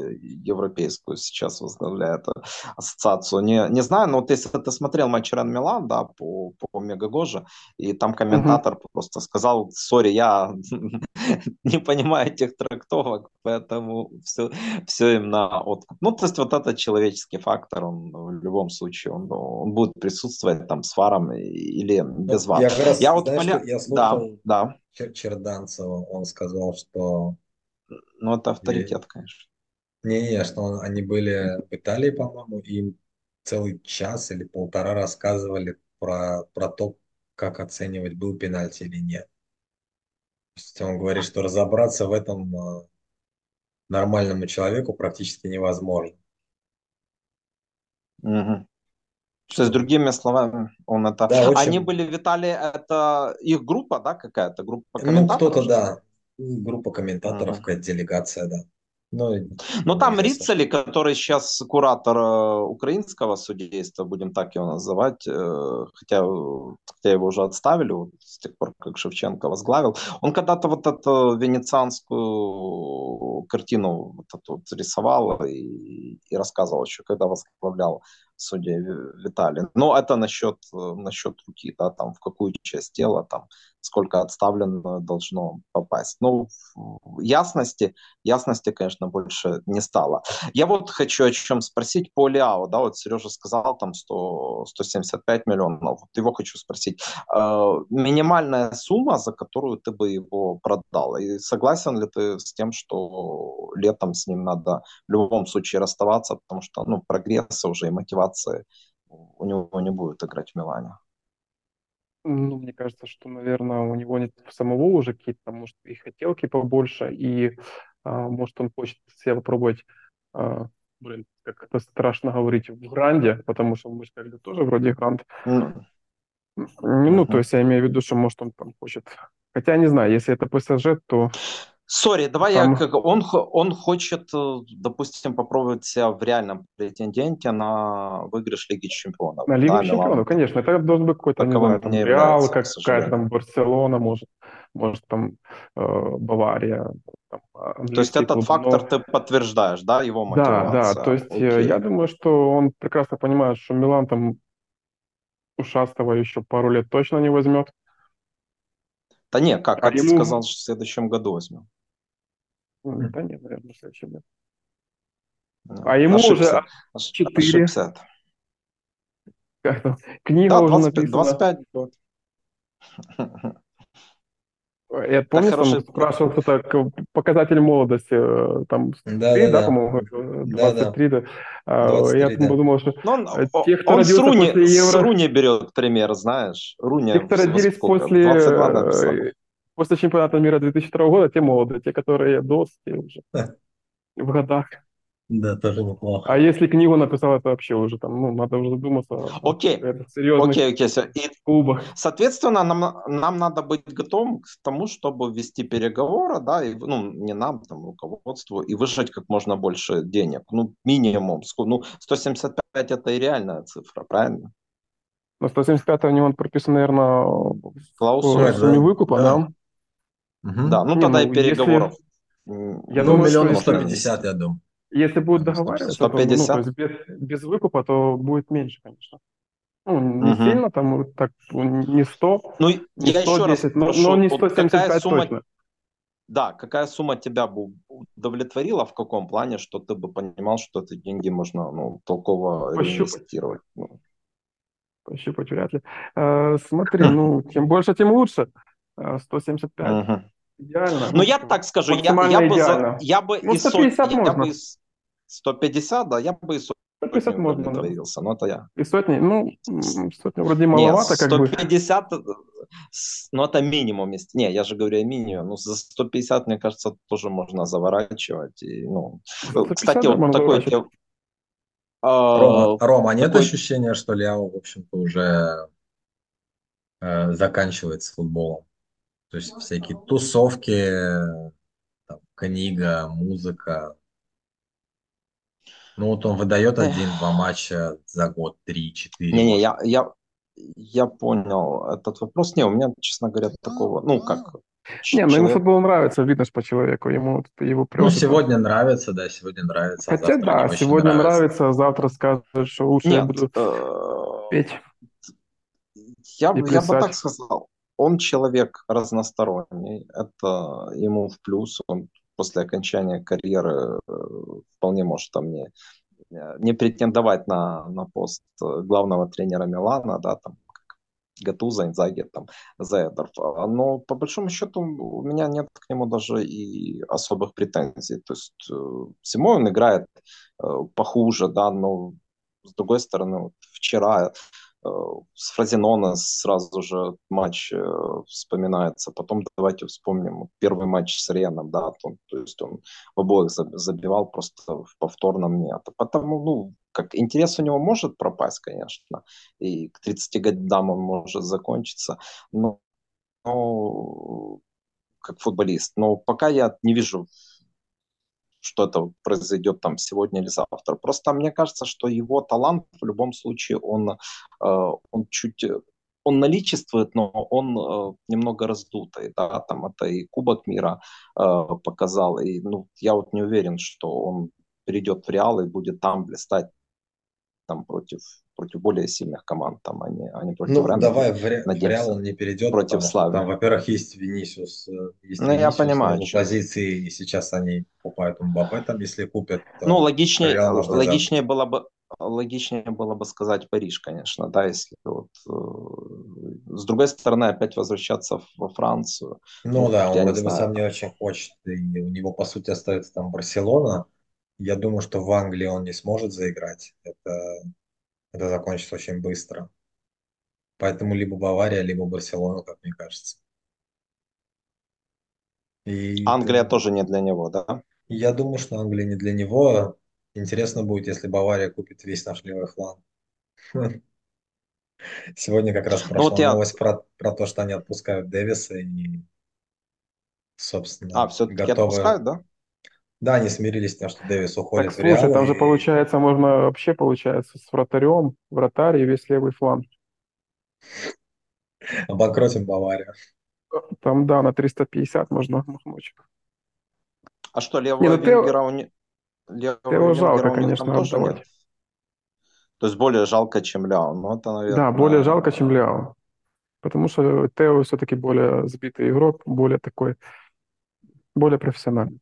европейскую сейчас возглавляет э, ассоциацию. Не, не знаю, но вот если ты смотрел матч Рен Милан, да, по, по Мегагоже, и там комментатор просто сказал, сори, я не понимаю этих трактовок, поэтому все, все им на откуп. Ну, то есть вот этот человеческий фактор, он в любом случае, он, он будет присутствовать там с варом или без вара. Я Я вот знаешь, поля- я Да, слушал да. Чер- Черданцева, он сказал, что Ну, это авторитет, конечно. не-не, что он- они были в Италии, по-моему, и им целый час или полтора рассказывали про, про то, как оценивать, был пенальти или нет. То есть он говорит, что разобраться в этом э, нормальному человеку практически невозможно. Мгм. То есть, другими словами, он это... Да, очень... Они были, Виталий, это их группа, да, какая-то? Группа Ну, кто-то, да. Группа комментаторов, uh-huh. какая-то делегация, да. Ну, ну там Рицели, который сейчас куратор э, украинского судейства, будем так его называть, э, хотя, хотя его уже отставили вот, с тех пор, как Шевченко возглавил, он когда-то вот эту венецианскую картину вот эту вот рисовал и, и рассказывал еще, когда возглавлял судья Виталий. Но это насчет, насчет руки, да, там в какую часть тела, там сколько отставлено должно попасть. Ну, ясности, ясности, конечно, больше не стало. Я вот хочу о чем спросить по Лиао, да, вот Сережа сказал там 100, 175 миллионов, вот его хочу спросить. Э, минимальная сумма, за которую ты бы его продал, и согласен ли ты с тем, что летом с ним надо в любом случае расставаться, потому что, ну, прогресса уже и мотивации у него не будет играть в Милане? Ну, мне кажется, что, наверное, у него нет самого уже какие-то, может, и хотелки побольше, и, а, может, он хочет себя попробовать, а, блин, как это страшно говорить, в гранде, потому что мы же как бы тоже вроде гранд. Mm. Ну, то есть я имею в виду, что, может, он там хочет... Хотя, не знаю, если это ПСЖ, то Сори, давай Там... я как он он хочет, э, допустим, попробовать себя в реальном претенденте на выигрыш Лиги Чемпионов. На Лигу да, Чемпионов, Милан. конечно. Это должен быть какой-то, не знаю, там, не Реал, как какая-то там Барселона, может, может там э, Бавария. Там, то есть этот клуб, фактор но... ты подтверждаешь, да, его мотивация? Да, да. То есть э, Окей. я думаю, что он прекрасно понимает, что Милан там ушастого еще пару лет точно не возьмет. Да не, как, а, а ему... ты сказал, что в следующем году возьмем. Да нет, наверное, в следующем году. А ему ошибся, уже 4. Ошибся. Книга да, уже 25, написана. 25 год. Я помню, там хороший... спрашивал, кто так показатель молодости, э, там, да, 3, да, да, по-моему, 23, да. да. 23, Я да. подумал, что Но он, те, кто он родился с Руни, после Евро... С Руни берет пример, знаешь. Руни те, кто родились после, 22, после чемпионата мира 2002 года, те молодые, те, которые до, уже в годах. Да, тоже неплохо. А если книгу написал, это вообще уже там, ну, надо уже задуматься. Окей, окей, окей. И, клубах. Соответственно, нам, нам надо быть готовым к тому, чтобы вести переговоры, да, и, ну, не нам, там, руководству, и выжать как можно больше денег. Ну, минимум. Ну, 175 это и реальная цифра, правильно? На 175 у него прописан, наверное, Клаусуля, в сумме выкупа, да? да? Угу. Да, ну не, тогда ну, и переговоров. Если... Я ну, думаю, миллион 150, я думаю. Если будут договариваться, 150? то, ну, то есть без, без выкупа, то будет меньше, конечно. Ну, не угу. сильно, там так, не 100, ну, не я 110, еще раз но, но не 175 вот сумма, точно. Да, какая сумма тебя бы удовлетворила, в каком плане, что ты бы понимал, что эти деньги можно ну, толково Пощупать. инвестировать? Ну. Пощупать вряд ли. Э, смотри, ну, чем больше, тем лучше. 175. Угу. Идеально. Ну, я так скажу, я, я, бы, за, я бы ну, 150 сотни, можно. Я бы 150, да, я бы и сотни 150 можно, договорился, да. но это я. И сотни, ну, сотни вроде маловато, Нет, 150, как бы. ну, это минимум. Не, я же говорю о минимуме. Ну, за 150, мне кажется, тоже можно заворачивать. И, ну, кстати, вот такой... Рома, Рома, а нет такой... ощущения, что Ляо, в общем-то, уже э, заканчивает с футболом? То есть всякие тусовки, там, книга, музыка. Ну вот он выдает один-два матча за год, три-четыре. Не-не, я, я, я понял этот вопрос. Не, у меня, честно говоря, такого, ну как... Не, ну ему футбол нравится, видно по человеку, ему его Ну, сегодня нравится, да, сегодня нравится. А Хотя да, сегодня нравится. нравится, а завтра скажет, что лучше Нет, я буду э... петь. Я, я бы так сказал он человек разносторонний, это ему в плюс, он после окончания карьеры э, вполне может там не, не претендовать на, на пост главного тренера Милана, да, там, Гатуза, Инзаги, там, Зайдеров. Но по большому счету у меня нет к нему даже и особых претензий. То есть э, Симой он играет э, похуже, да, но с другой стороны, вот вчера Э, с Фразенона сразу же матч э, вспоминается. Потом давайте вспомним первый матч с Реном, да, он, то есть он в обоих забивал просто в повторном нет. Потому, ну, как интерес у него может пропасть, конечно, и к 30 годам он может закончиться, но, но как футболист. Но пока я не вижу что это произойдет там сегодня или завтра. Просто мне кажется, что его талант в любом случае, он, э, он чуть он наличествует, но он э, немного раздутый, да, там это и Кубок мира э, показал, и ну, я вот не уверен, что он перейдет в Реал и будет там блистать там против против более сильных команд, там они, они против Ну, Ренна, давай в, Ре- в Реал он не перейдет, против Славы. Там, во-первых, есть Винисиус, э, есть ну, Винисиус я понимаю, на позиции, и сейчас они покупают Мбаппе, там, если купят. Ну, логичнее, логичнее было бы логичнее было бы сказать Париж, конечно, да, если вот э, с другой стороны опять возвращаться во Францию. Ну, ну да, он бы сам не очень хочет, и у него по сути остается там Барселона. Я думаю, что в Англии он не сможет заиграть. Это, это закончится очень быстро. Поэтому либо Бавария, либо Барселона, как мне кажется. И Англия тоже не для него, да? Я думаю, что Англия не для него. Интересно будет, если Бавария купит весь наш левый фланг. Сегодня как раз прошла ну, вот я... новость про, про то, что они отпускают Дэвиса и, собственно, а, все-таки готовы... отпускают, да? Да, они смирились с тем, что Дэвис уходит так, слушай, в Реал. там и... же получается, можно вообще, получается, с вратарем, вратарь и весь левый фланг. Обанкротим Баварию. Там, да, на 350 можно махнуть. А что, левого не, ну, ты... Левого Его жалко, конечно, отдавать. Нет. То есть более жалко, чем Ляо. Ну, это, наверное... Да, более жалко, чем Ляо. Потому что Тео все-таки более сбитый игрок, более такой, более профессиональный.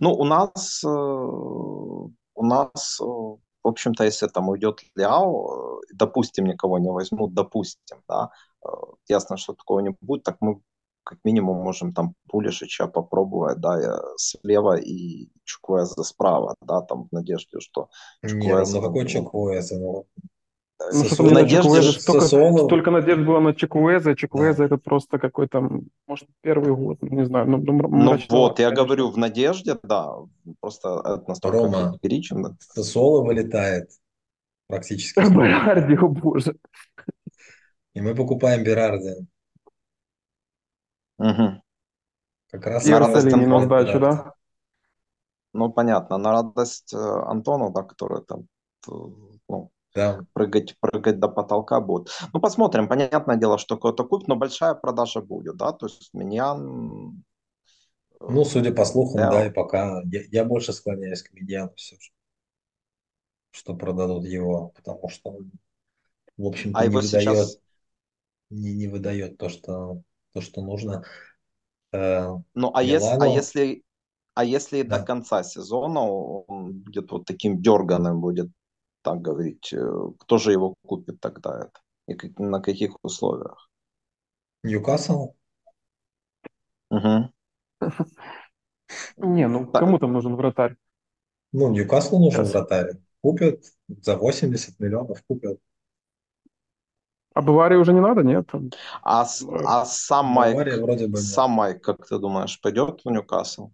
Ну, у нас, э, у нас, э, в общем-то, если там уйдет Ляо, э, допустим, никого не возьмут, допустим, да, ясно, что такого не будет, так мы как минимум можем там Пулишича попробовать, да, слева и Чуквеза справа, да, там в надежде, что Чуквеза... Нет, ну какой Чуквеза? Ну, ну, что в надежде, столько, столько надежд было на Чекуэза, Чекуэза да. это просто какой-то, может, первый год, не знаю. Ну, ну вот, я конечно. говорю, в надежде, да, просто это настолько Рома, Да. Сосоло вылетает практически. Берарди, о боже. И мы покупаем Берарди. Угу. Как раз на радость Антону, на сдачу, да? Ну, понятно, на радость э, Антону, да, который там ну, да. прыгать, прыгать до потолка будет. Ну, посмотрим. Понятное дело, что кто-то купит, но большая продажа будет, да, то есть Миньян... Ну, судя по слухам, да, да и пока я, я больше склоняюсь к Миньяну все же, что продадут его, потому что, в общем-то, а не, выдает, сейчас... не, не выдает то, что то, что нужно. Э, ну, а, если, а если, а если да. до конца сезона он будет вот таким дерганым, будет так говорить, э, кто же его купит тогда это? И как, на каких условиях? Ньюкасл? Угу. Не, ну кому там нужен вратарь? Ну, Ньюкаслу нужен вратарь. Купят за 80 миллионов, купят. А Баварии уже не надо, нет? А, а сам Майк, вроде бы сам Майк, как ты думаешь, пойдет в Ньюкасл?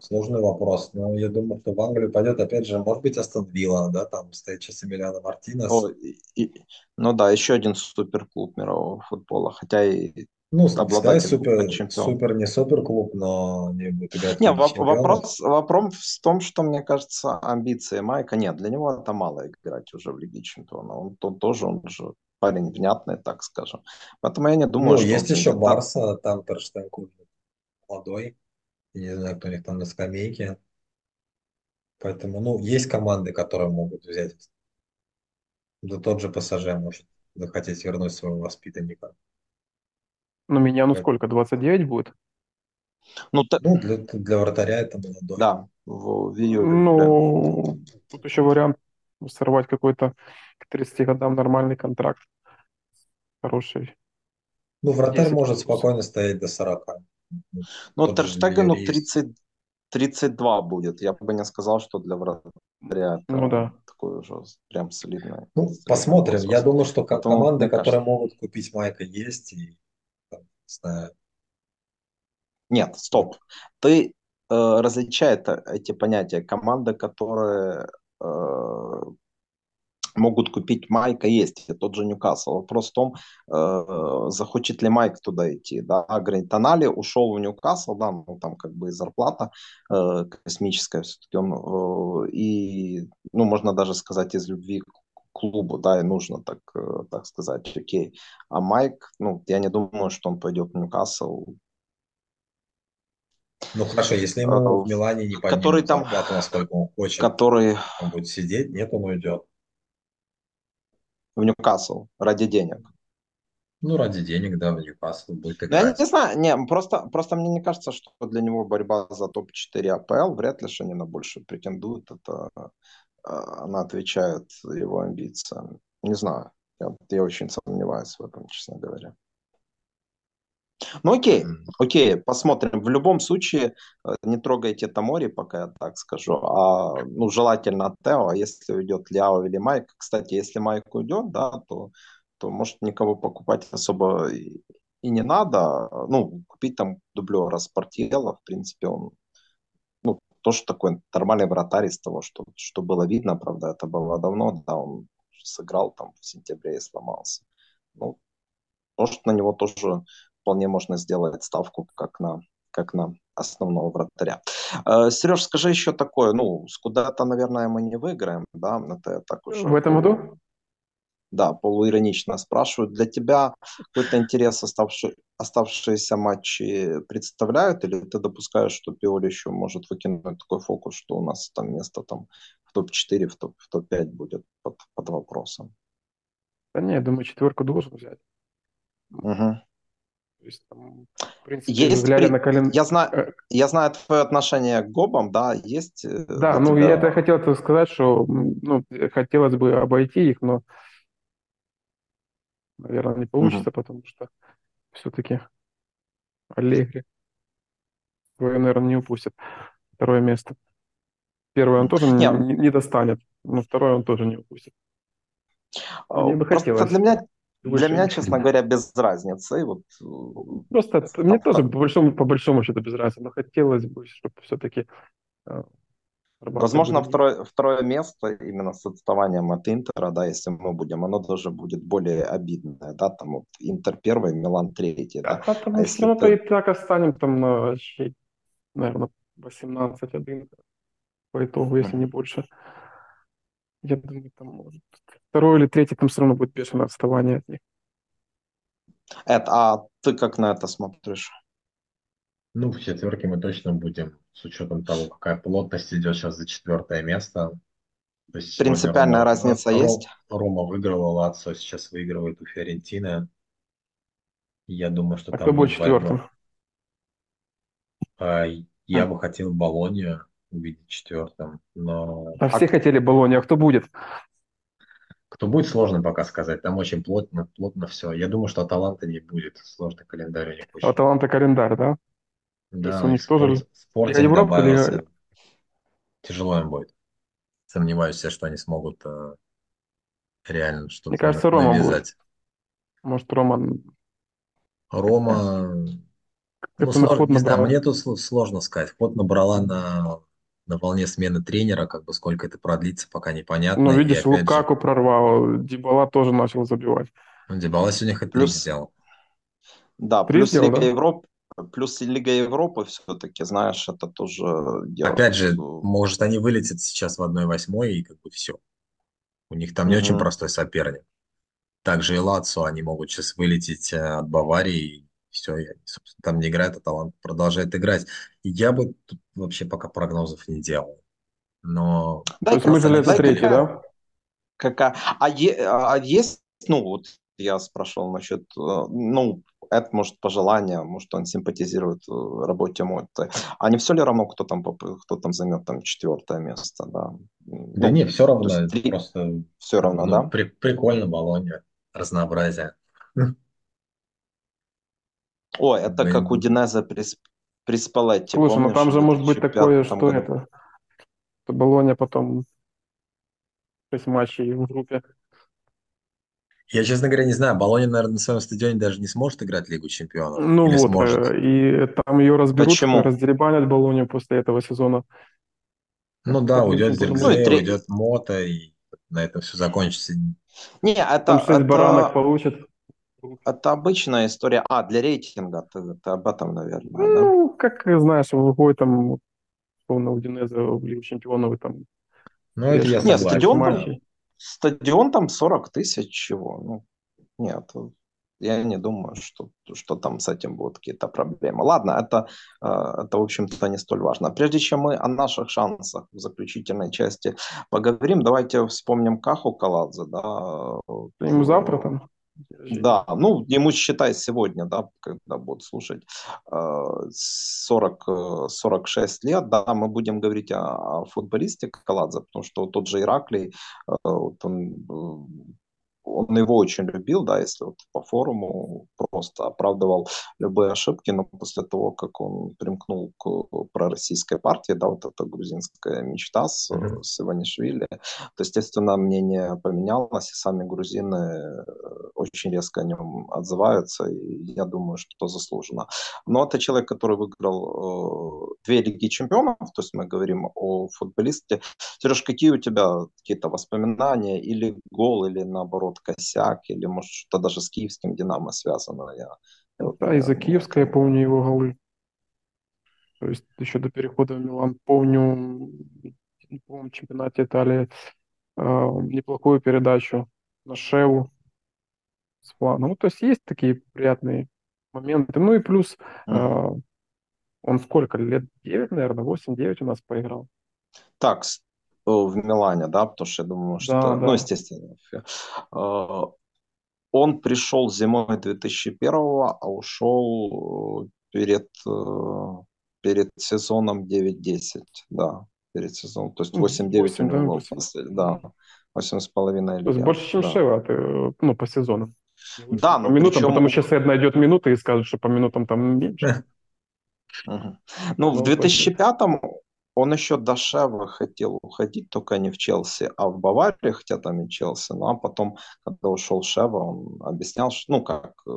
Сложный вопрос. Но я думаю, что в Англию пойдет, опять же, может быть, Астон Вилла, да, там стоит сейчас Эмилиано Мартинес. О, и, и, ну да, еще один суперклуб мирового футбола, хотя и ну, обладатель супер, супер, не супер клуб, но не будет играть. Не, воп- вопрос, вопрос в том, что, мне кажется, амбиции Майка нет. Для него это мало играть уже в Лиге Чемпионов. Он, он тоже, он же парень внятный, так скажем. Поэтому я не думаю, ну, что... есть еще Барса, там Торштейн молодой. Я не знаю, кто у них там на скамейке. Поэтому, ну, есть команды, которые могут взять. Да тот же ПСЖ может захотеть вернуть своего воспитанника. Ну, меня, ну сколько, 29 будет? Ну, та... ну для, для вратаря это молодой. Да, в, в июле. Ну, прям. тут еще вариант сорвать какой-то к 30 годам нормальный контракт. Хороший. Ну, вратарь может плюс. спокойно стоять до 40. Ну, Терштегену 30, 32 будет. Я бы не сказал, что для вратаря ну, да. такой уже прям солидный. Ну, посмотрим. Я думаю, что как команды, которые могут купить Майка, есть. И знаю. Нет, стоп. Ты различает эти понятия. Команды, которые могут купить Майка, есть. И тот же Ньюкасл. Вопрос в том, э, захочет ли Майк туда идти. Да? Говорит, Тонали ушел в Ньюкасл, да, ну там как бы зарплата э, космическая все-таки. Он, э, и, ну, можно даже сказать, из любви к клубу, да, и нужно так, э, так сказать, окей. А Майк, ну, я не думаю, что он пойдет в Ньюкасл. Ну хорошо, если ему э, в Милане не поднимут который там, зарплату, насколько он хочет, который... он будет сидеть, нет, он уйдет в Ньюкасл ради денег. Ну, ради денег, да, в Ньюкасл будет играть. Я не, знаю, не, просто, просто мне не кажется, что для него борьба за топ-4 АПЛ, вряд ли что они на больше претендуют. Это а, она отвечает его амбициям. Не знаю, я, я очень сомневаюсь в этом, честно говоря. Ну окей, окей, посмотрим. В любом случае, э, не трогайте Тамори, пока я так скажу. А, ну, желательно Тео, а если уйдет Ляо или Майк. Кстати, если Майк уйдет, да, то, то может никого покупать особо и, и не надо. Ну, купить там дублера Спортиела, в принципе, он ну, тоже такой нормальный вратарь из того, что, что было видно, правда, это было давно, да, он сыграл там в сентябре и сломался. Ну, может, на него тоже вполне можно сделать ставку как на, как на основного вратаря. Э, Сереж, скажи еще такое, ну, с куда-то, наверное, мы не выиграем, да, это так уж... В этом году? Да, полуиронично спрашивают. Для тебя какой-то интерес оставший, оставшиеся матчи представляют, или ты допускаешь, что Пиоли еще может выкинуть такой фокус, что у нас там место там в топ-4, в, топ, в топ-5 будет под, под вопросом? Да нет, я думаю, четверку должен взять. Угу. То есть, там, в принципе, есть глядя при... на кален... я, знаю, э, я знаю твое отношение к гобам, да, есть... Э, да, ну тебя... я это хотел сказать, что ну, хотелось бы обойти их, но, наверное, не получится, угу. потому что все-таки Аллегри свое, наверное, не упустит. Второе место. Первое он тоже не, не, не достанет, но второе он тоже не упустит. Мне бы хотелось. Для меня для меня, честно говоря, без разницы. Вот, э, Просто так, мне так. тоже по большому, по большому счету без разницы, но хотелось бы, чтобы все-таки э, Возможно, второе, второе место именно с отставанием от Интера, да, если мы будем, оно даже будет более обидное, да, там вот Интер первый, Милан третий, да. А, там а равно ты... и так останем там на, наверное, 18-1 по итогу, если не больше. Я думаю, там может второй или третий, там все равно будет бешеное отставание от них. Эд, а ты как на это смотришь? Ну, в четверке мы точно будем, с учетом того, какая плотность идет сейчас за четвертое место. То есть Принципиальная Рома, разница Рома, есть? Рома выиграла Лацо, сейчас выигрывает у Фиорентины. Я думаю, что а там кто будет четвертым? А, я а. бы хотел Болонию увидеть четвертым, но... А все хотели Болонию, а кто будет? Кто будет, сложно пока сказать. Там очень плотно, плотно все. Я думаю, что Аталанта не будет. Сложный календарь у них. Очень. Аталанта календарь, да? Да, у них тоже... Спортинг Европа добавился. Или... Тяжело им будет. Сомневаюсь, что они смогут э, реально что-то Мне кажется, Рома навязать. Будет. Может, Рома... Рома... Ну, сложно, не знаю, мне тут сложно сказать. Ход набрала на на волне смены тренера, как бы сколько это продлится, пока непонятно. Ну, видишь, Лукаку же... прорвал, Дибала тоже начал забивать. Ну, Дибала сегодня хоть плюс... сделал. Да, плюс Лига да? Европы, плюс Лига Европы все-таки, знаешь, это тоже дело. Опять же, может, они вылетят сейчас в 1-8 и как бы все. У них там не mm-hmm. очень простой соперник. Также и Лацо, они могут сейчас вылететь э, от Баварии все, я, собственно, там не играет, а талант продолжает играть. я бы тут вообще пока прогнозов не делал. Но... Да, То есть мы железо третий, да? Какая... А, е... а есть, ну вот я спрашивал насчет, э, ну, это может по желанию, может он симпатизирует э, работе Мотты. А не все ли равно, кто там, кто там займет там четвертое место, да? Да ну, не, все равно, три... просто... Все равно, ну, да? При, прикольно Болонья, разнообразие. О, это Блин. как у Динеза Прис... Приспалетти. Слушай, ну там же может быть такое, что году. это... Что Болония потом 6 матчей в группе. Я, честно говоря, не знаю. Болония, наверное, на своем стадионе даже не сможет играть Лигу чемпионов. Ну Или вот, сможет? э, и там ее разберут, Почему? раздеребанят Болонию после этого сезона. Ну да, уйдет Линченко Ну уйдет Мота, и на этом все закончится. Не, это, Там шесть баранок это, получат. Это обычная история. А, для рейтинга, ты, ты об этом, наверное, да? Ну, как знаешь, выходит там, условно, Удинеза в Лигу чемпионов, там Ну, это я Нет, стадион там-. Стадион там 40 тысяч чего? Ну, нет, я не думаю, что, что там с этим будут какие-то проблемы. Ладно, это, э, это, в общем-то, не столь важно. Прежде чем мы о наших шансах в заключительной части поговорим, давайте вспомним Каху Каладзе. Да, Ему завтра там. Да, ну, ему считай сегодня, да, когда будут слушать, э, 40, э, 46 лет, да, мы будем говорить о, о футболисте Каладзе, потому что тот же Ираклий, э, вот он, э, он его очень любил, да, если вот по форуму просто оправдывал любые ошибки, но после того, как он примкнул к пророссийской партии, да, вот эта грузинская мечта с, Мгм. с Иванишвили, то, естественно, мнение поменялось, и сами грузины э, очень резко о нем отзываются, и я думаю, что заслуженно. Но это человек, который выиграл э, две Лиги Чемпионов, то есть мы говорим о футболисте. Сереж, какие у тебя какие-то воспоминания, или гол, или наоборот косяк, или может что-то даже с киевским «Динамо» связано? Я, вот, Да, из-за наверное, Киевска я помню его голы. То есть еще до перехода в Милан помню, по в чемпионате Италии э, неплохую передачу на Шеву с фланга. Ну, то есть есть такие приятные моменты. Ну и плюс э, он сколько лет? 9, наверное, 8-9 у нас поиграл. Так, в Милане, да, потому что я думаю, что, Да, ну, да. естественно, э, он пришел зимой 2001 а ушел э, перед, э, перед сезоном 9-10, да, перед сезоном, то есть Ну, 8-9 у 8, него да, был 8. после- да, 8 с половиной То есть лет, больше, чем да. Шева, ты, ну, по сезонам. Да, по ну, минутам, причем- потому что сейчас найдет минуты и скажет, что по минутам там меньше. Ну, в Ну, 2005-м он еще до Шева хотел уходить, только не в Челси, а в Баварии, хотя там и Челси. Ну, а потом, когда ушел Шева, он объяснял, что, ну, как э,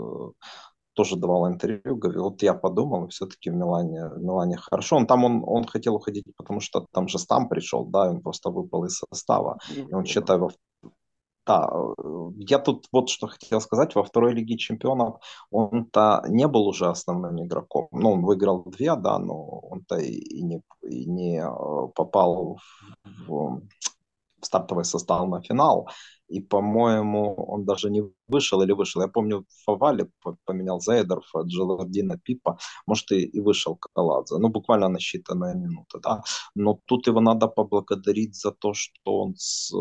тоже давал интервью, говорил, вот я подумал, все-таки в Милане, в Милане хорошо. Он там он, он хотел уходить, потому что там же Стам пришел, да, он просто выпал из состава. И он, считай, во... Да, я тут вот что хотел сказать. Во второй Лиге Чемпионов он-то не был уже основным игроком. Ну, он выиграл две, да, но он-то и, не, и не э, попал в, в стартовый состав на финал. И, по-моему, он даже не вышел или вышел. Я помню, Фавали поменял Зейдерфа, Джелардина Пипа. Может, и, и вышел Каладзе. Ну, буквально на считанные минуты, да. Но тут его надо поблагодарить за то, что он с,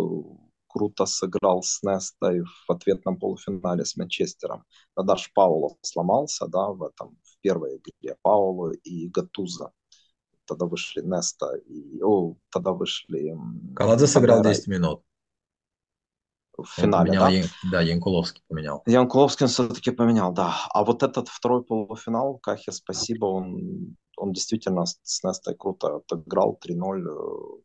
круто сыграл с Нестой в ответном полуфинале с Манчестером. Тогда ж Пауло сломался, да, в этом, в первой игре. Пауло и Гатуза. Тогда вышли Неста и... О, тогда вышли... Каладзе сыграл Фабера 10 минут. В финале, поменял да? Ян- да, Янкуловский поменял. Ян Куловскин все-таки поменял, да. А вот этот второй полуфинал, Кахе, спасибо, он, он действительно с Нестой круто отыграл 3-0.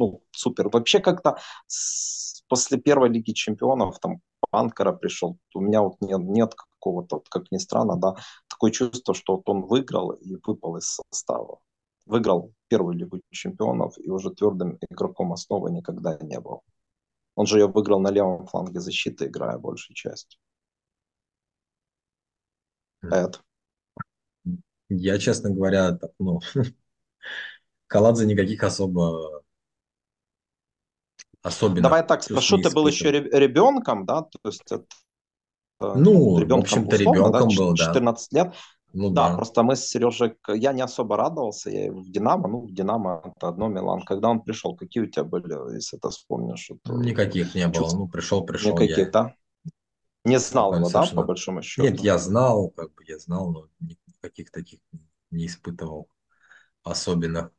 Ну, супер. Вообще как-то с- после первой Лиги Чемпионов там Анкара пришел, у меня вот нет, нет какого-то, вот, как ни странно, да, такое чувство, что вот он выиграл и выпал из состава. Выиграл первую Лигу Чемпионов и уже твердым игроком основы никогда не был. Он же ее выиграл на левом фланге защиты, играя большей частью. Эд. Я, честно говоря, так, ну, Каладзе никаких особо особенно Давай так спрошу, ты был еще ребенком, да? То есть это, Ну, в ребенком общем-то, условно, да, ребенком ч- был, да. 14 лет. Ну Да, да. просто мы с Сережей, я не особо радовался, я в Динамо, ну, в Динамо это одно, Милан. Когда он пришел, какие у тебя были, если ты вспомнишь? Это... Никаких не было. Ну, пришел, пришел Никаких, я. да? Не знал его, да, по большому счету? Нет, я знал, как бы я знал, но никаких таких не испытывал особенно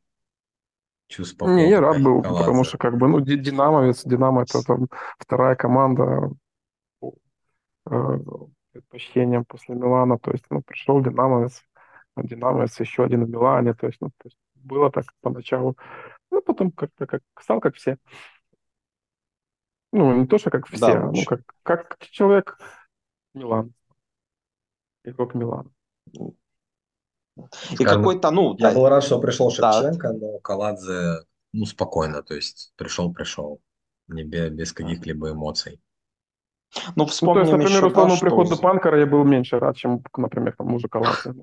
чувств по Не, я рад был, потому Каладзе. что как бы, ну, Ди- Динамовец, Динамо это там вторая команда э, предпочтениям после Милана, то есть, ну, пришел Динамовец, а Динамовец еще один в Милане, то есть, ну, то есть было так поначалу, ну, потом как-то как стал как все. Ну, не то, что как все, да, ну, как, как человек Милан. Игрок И какой-то, ну... Я да, был рад, что пришел Шевченко, да. но Каладзе, ну, спокойно, то есть пришел-пришел, не без, без каких-либо эмоций. Ну, вспомним ну, то есть, например, еще, условно, да, приходу что... Панкера я был меньше рад, чем, например, там, мужа Каладзе.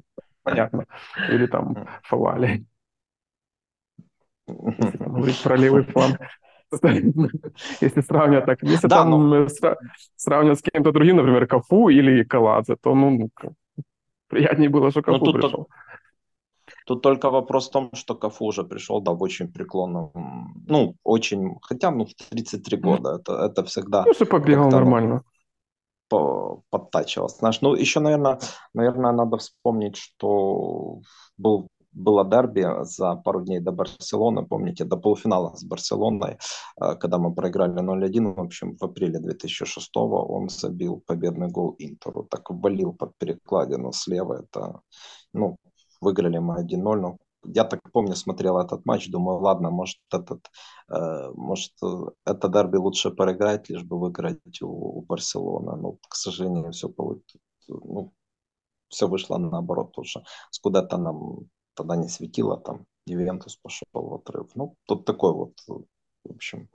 Понятно. Или там Фавали. Если говорить про левый фланг. Если сравнивать так, если да, там но... Э, сравнивать с кем-то другим, например, Кафу или Каладзе, то ну, приятнее было, что Кафу пришел. Тут, тут только вопрос в том, что Кафу уже пришел, да, в очень преклонном, ну, очень, хотя, ну, в 33 года, это, это всегда... Ну, что побегал нормально. Подтачивался. Знаешь, ну, еще, наверное, наверное, надо вспомнить, что был было дерби за пару дней до Барселоны, помните, до полуфинала с Барселоной, э, когда мы проиграли 0-1, в общем, в апреле 2006 он забил победный гол Интеру, так валил под перекладину слева, это, ну, выиграли мы 1-0, но я так помню, смотрел этот матч, думаю, ладно, может, этот, э, может, это дерби лучше проиграть, лишь бы выиграть у, у Барселоны. Но, к сожалению, все, ну, все вышло наоборот, потому с куда-то нам тогда не светило, там Ювентус пошел в отрыв. Ну, тут такой вот, в общем,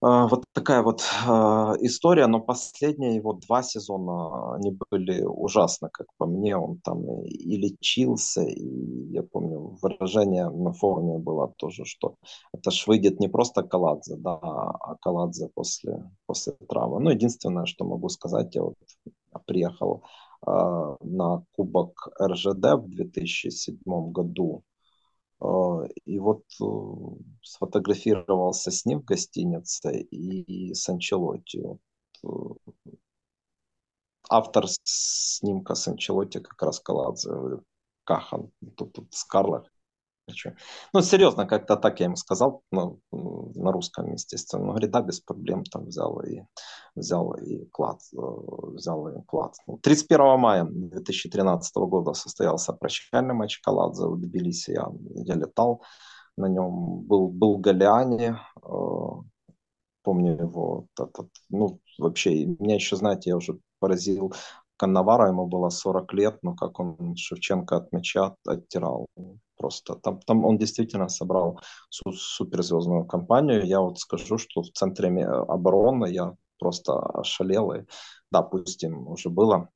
а, вот такая вот а, история, но последние его два сезона, они были ужасно, как по мне, он там и лечился, и я помню, выражение на форуме было тоже, что это ж выйдет не просто Каладзе, да, а Каладзе после, после травмы. Ну, единственное, что могу сказать, я вот приехал на Кубок РЖД в 2007 году. И вот сфотографировался с ним в гостинице и с Анчелотти. Автор снимка с Анчелотти как раз Каладзе. Кахан. Тут, тут Скарлах Ну, серьезно, как-то так я ему сказал, ну, на русском, естественно. Он говорит, да, без проблем, там взял и взял и клад, э, взял и клад. 31 мая 2013 года состоялся прощальный матч Каладзе в Тбилиси. Я, я летал на нем, был, был Галиани, э, помню его, этот, ну, вообще, меня еще, знаете, я уже поразил Каннавара, ему было 40 лет, но как он Шевченко от мяча оттирал просто. Там, там он действительно собрал су- суперзвездную компанию. Я вот скажу, что в центре обороны я просто ошалел. И, да, пусть им уже было.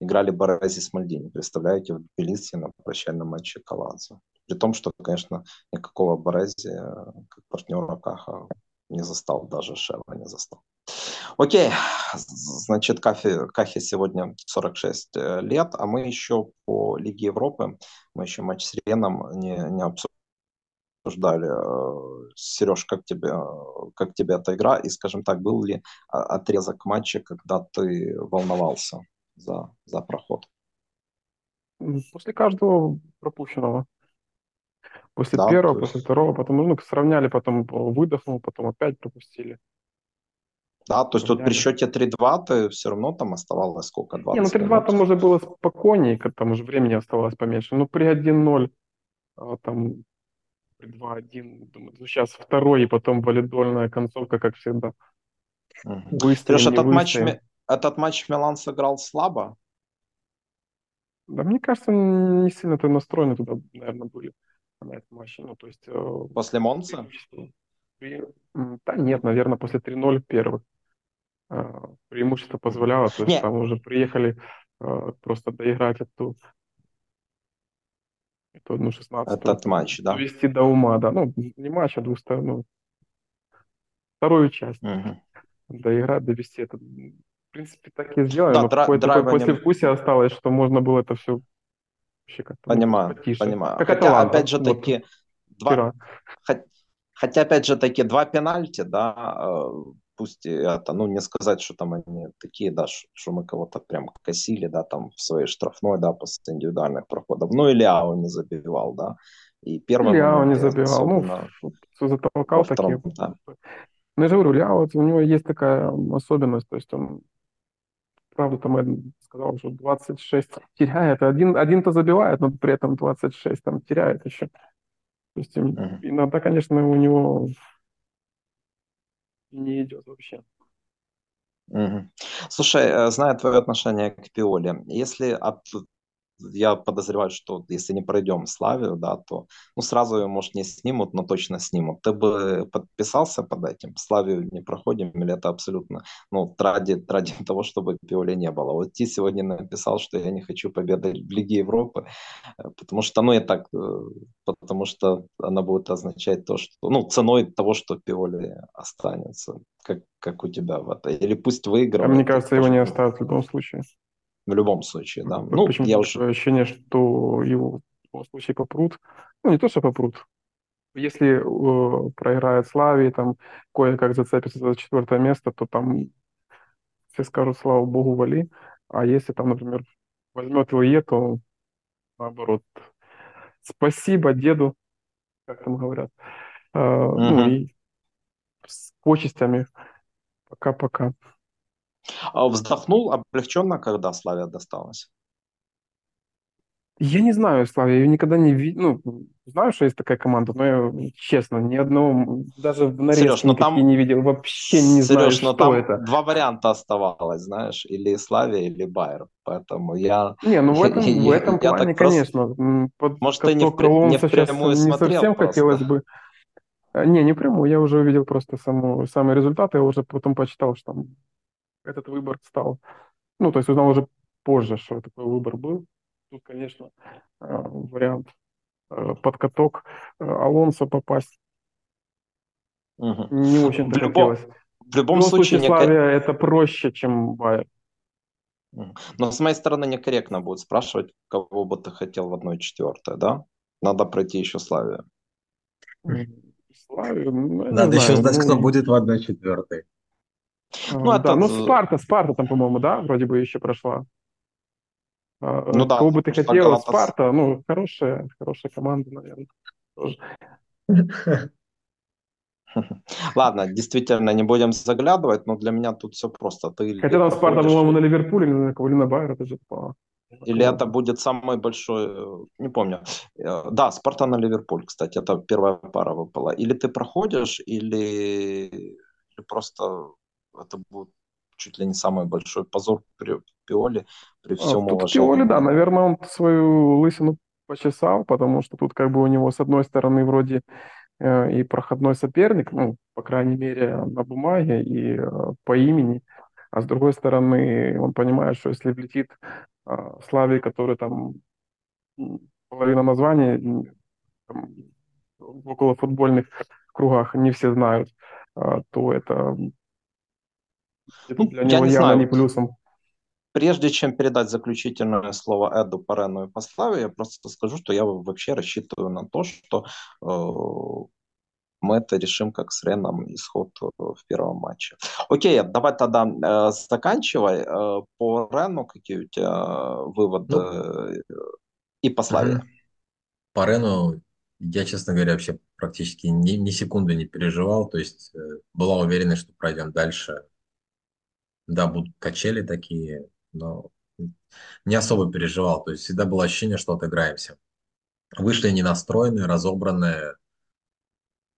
Играли Борези с Мальдини, представляете, в Тбилиси на прощальном матче Каладзе. При том, что, конечно, никакого Борези э, как партнера Каха не застал, даже Шева не застал. Окей, значит, Кафе, Кахе сегодня 46 э, лет, а мы еще по Лиге Европы, мы еще матч с Реном не, не обсуждали. Э, Сереж, как тебе, как тебе эта игра? И, скажем так, был ли отрезок матча, когда ты волновался за, за проход? После каждого пропущенного. После да, первого, есть... после второго, потом ну, сравняли, потом выдохнул, потом опять пропустили. Да, то есть тут при счете 3-2 ты все равно там оставалось сколько? 20 Не, ну 3-2 там уже было спокойнее, там уже времени оставалось поменьше. Ну при 1-0, а, там при 2-1, думаю, ну, сейчас второй и потом валидольная концовка, как всегда. Угу. Выстоим, этот матч, этот матч Милан сыграл слабо? Да, мне кажется, не сильно-то настроены туда, наверное, были на этом матче. Ну, то есть... Э, После Монца? Да нет, наверное, после 3-0 первых. А, преимущество позволяло, то есть Нет. там уже приехали а, просто доиграть эту, эту одну 16 Этот матч, да? Довести до ума, да. Ну, не матч, а двустороннюю. Вторую часть. Угу. Доиграть, довести это. В принципе, так и сделали, да, но дра- какое-то такое послевкусие осталось, что можно было это все вообще как-то Понимаю, потише. понимаю. Как Хотя, опять же таки, вот, два... Хотя, опять же таки, два пенальти, да, э, пусть это, ну, не сказать, что там они такие, да, что мы кого-то прям косили, да, там в своей штрафной, да, после индивидуальных проходов. Ну, или Ляо не забивал, да. И первый Ляо не забивал, ну, затолкал такие. Да. Ну, я же говорю, Ляо, у него есть такая особенность, то есть он, правда, там я сказал, что 26 теряет, один, один-то забивает, но при этом 26 там теряет еще. То есть uh-huh. иногда, конечно, у него не идет вообще. Угу. Слушай, э, зная твое отношение к Пиоле, если от я подозреваю, что если не пройдем Славию, да, то ну, сразу ее, может, не снимут, но точно снимут. Ты бы подписался под этим? Славию не проходим, или это абсолютно, ну, ради, ради того, чтобы Пиоли не было? Вот ты сегодня написал, что я не хочу победы в Лиге Европы, э, потому что, ну, и так, э, потому что она будет означать то, что, ну, ценой того, что Пиоли останется. Как, как у тебя в это? Или пусть выиграет. А мне кажется, его не оставят в любом случае в любом случае, да. Ну, Почему я уже... ощущение, что его в любом случае попрут. Ну, не то, что попрут. Если э, проиграет Славии, там кое-как зацепится за четвертое место, то там все скажут, слава богу, вали. А если там, например, возьмет ЛЕ, то наоборот, спасибо деду, как там говорят. Э, угу. Ну и с почестями. Пока-пока. А вздохнул облегченно, когда Славия досталась? Я не знаю, Славия, я ее никогда не видел. Ну, знаю, что есть такая команда, но я, честно, ни одного, даже в нарезке Сереж, но там... не видел, вообще не Сереж, знаю, что там это. два варианта оставалось, знаешь, или Славия, или Байер, поэтому я... Не, ну в этом, в этом я, плане, я конечно. Под Может, ты не, в, не впрямую не совсем просто. хотелось бы. А, не, не прямую, я уже увидел просто саму, самые результаты, я уже потом почитал, что там этот выбор стал. Ну, то есть узнал уже позже, что такой выбор был. Тут, конечно, э, вариант э, под каток э, Алонсо попасть угу. не очень-то хотелось. В любом, в случае, случае Славия не... это проще, чем Байер. Но с моей стороны некорректно будет спрашивать, кого бы ты хотел в одной четвертой, да? Надо пройти еще Славию. Славию? Ну, Надо еще знать, ну... кто будет в одной четвертой. Ну, это... да, ну Спарта, Спарта там, по-моему, да, вроде бы еще прошла. А, ну, да, Кого бы ты хотел, Галатас... Спарта, ну, хорошая, хорошая команда, наверное, тоже. Ладно, действительно, не будем заглядывать, но для меня тут все просто. Ты Хотя там Спарта, по-моему, на Ливерпуле, на кого на Байер, это же по... Или это будет самый большой, э, не помню. Э, да, Спарта на Ливерпуль, кстати, это первая пара выпала. Или ты проходишь, или, или просто это будет чуть ли не самый большой позор при Пиоле, при всем а, уважении. Пиоли, да, наверное, он свою лысину почесал, потому что тут как бы у него с одной стороны вроде э, и проходной соперник, ну, по крайней мере, на бумаге и э, по имени, а с другой стороны он понимает, что если влетит э, Славий, который там половина названия там, в около футбольных кругах не все знают, э, то это это ну, для него не явно знаю. не плюсом. Прежде чем передать заключительное слово Эду Парену и Пославе, я просто скажу, что я вообще рассчитываю на то, что э, мы это решим как с Реном исход в первом матче. Окей, давай тогда э, заканчивай. Э, по Рену какие у тебя выводы ну, и по Славе? По Рену я, честно говоря, вообще практически ни, ни секунды не переживал. То есть э, была уверенность, что пройдем дальше. Да, будут качели такие, но не особо переживал. То есть всегда было ощущение, что отыграемся. Вышли не настроенные, разобранные.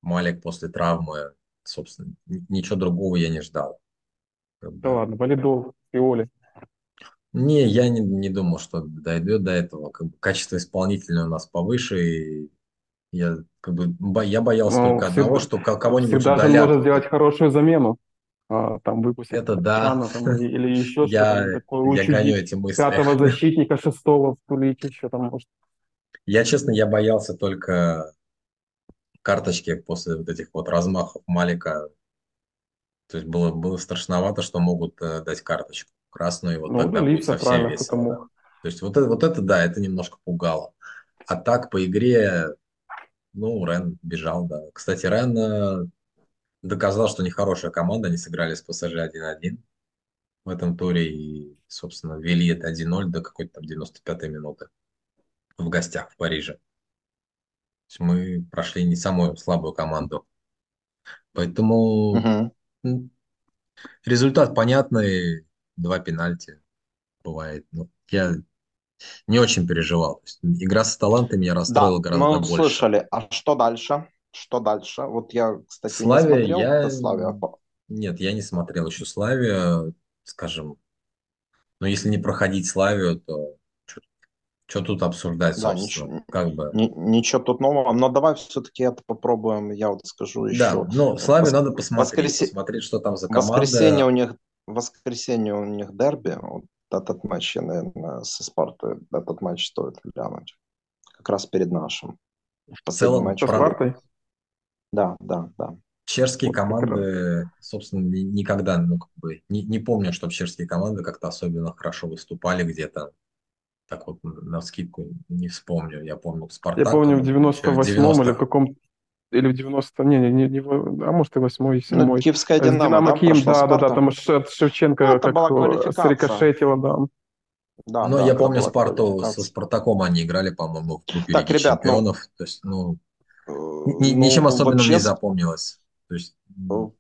Малик после травмы, собственно, ничего другого я не ждал. Да ладно, валидол, Фиоли. Не, я не, не думал, что дойдет до этого. Как бы, качество исполнителя у нас повыше. И я, как бы, бо, я боялся ну, только всегда, одного, что кого-нибудь всегда удалят. Всегда может сделать хорошую замену там выпустить это да. там, или еще я, что-то такое, я гоню эти мысли. пятого защитника, шестого втулить еще там может. Я, честно, я боялся только карточки после вот этих вот размахов Малика. То есть было, было страшновато, что могут э, дать карточку красную, и вот ну, тогда будет совсем весело. Да. То есть вот это, вот это, да, это немножко пугало. А так по игре, ну, Рен бежал, да. Кстати, Рен э, доказал, что они хорошая команда, они сыграли с ПСЖ 1-1 в этом туре и, собственно, вели это 1-0 до какой-то там 95-й минуты в гостях в Париже. То есть мы прошли не самую слабую команду. Поэтому угу. результат понятный, два пенальти бывает. Ну, я не очень переживал. Игра с талантами меня расстроила да, гораздо мы больше. слышали. А что дальше? Что дальше? Вот я, кстати, Славия, не смотрел я... Славия. нет, я не смотрел еще Славию, скажем. Но если не проходить Славию, то что тут обсуждать, да, собственно? Ничего, как бы... ничего тут нового. Но давай все-таки это попробуем, я вот скажу еще. Да, ну, Славе Вос... надо посмотреть, воскресе... посмотреть, что там за команда. Воскресенье у них, воскресенье у них дерби. Вот этот матч, я, наверное, со Спартой, этот матч стоит глянуть. Как раз перед нашим. В целом, матч. Со Спартой? Да, да, да. Чешские вот команды, собственно, никогда, ну, как бы, не, не помню, чтобы чешские команды как-то особенно хорошо выступали где-то так вот на скидку не вспомню. Я помню Спартак. Я помню в 98-м или в каком или в 90 не, не, не, не а может и 8 и 7 ну, Киевская Динамо, Динамо Киев, да, да, да, там Шевченко ну, как срикошетило, да. Да, Но да, я помню Спарту со Спартаком они играли, по-моему, в группе так, Лиги ребят, ну, Чемпионов. Ну, то есть, ну, ну, ничем особенным вообще, не запомнилось. То есть,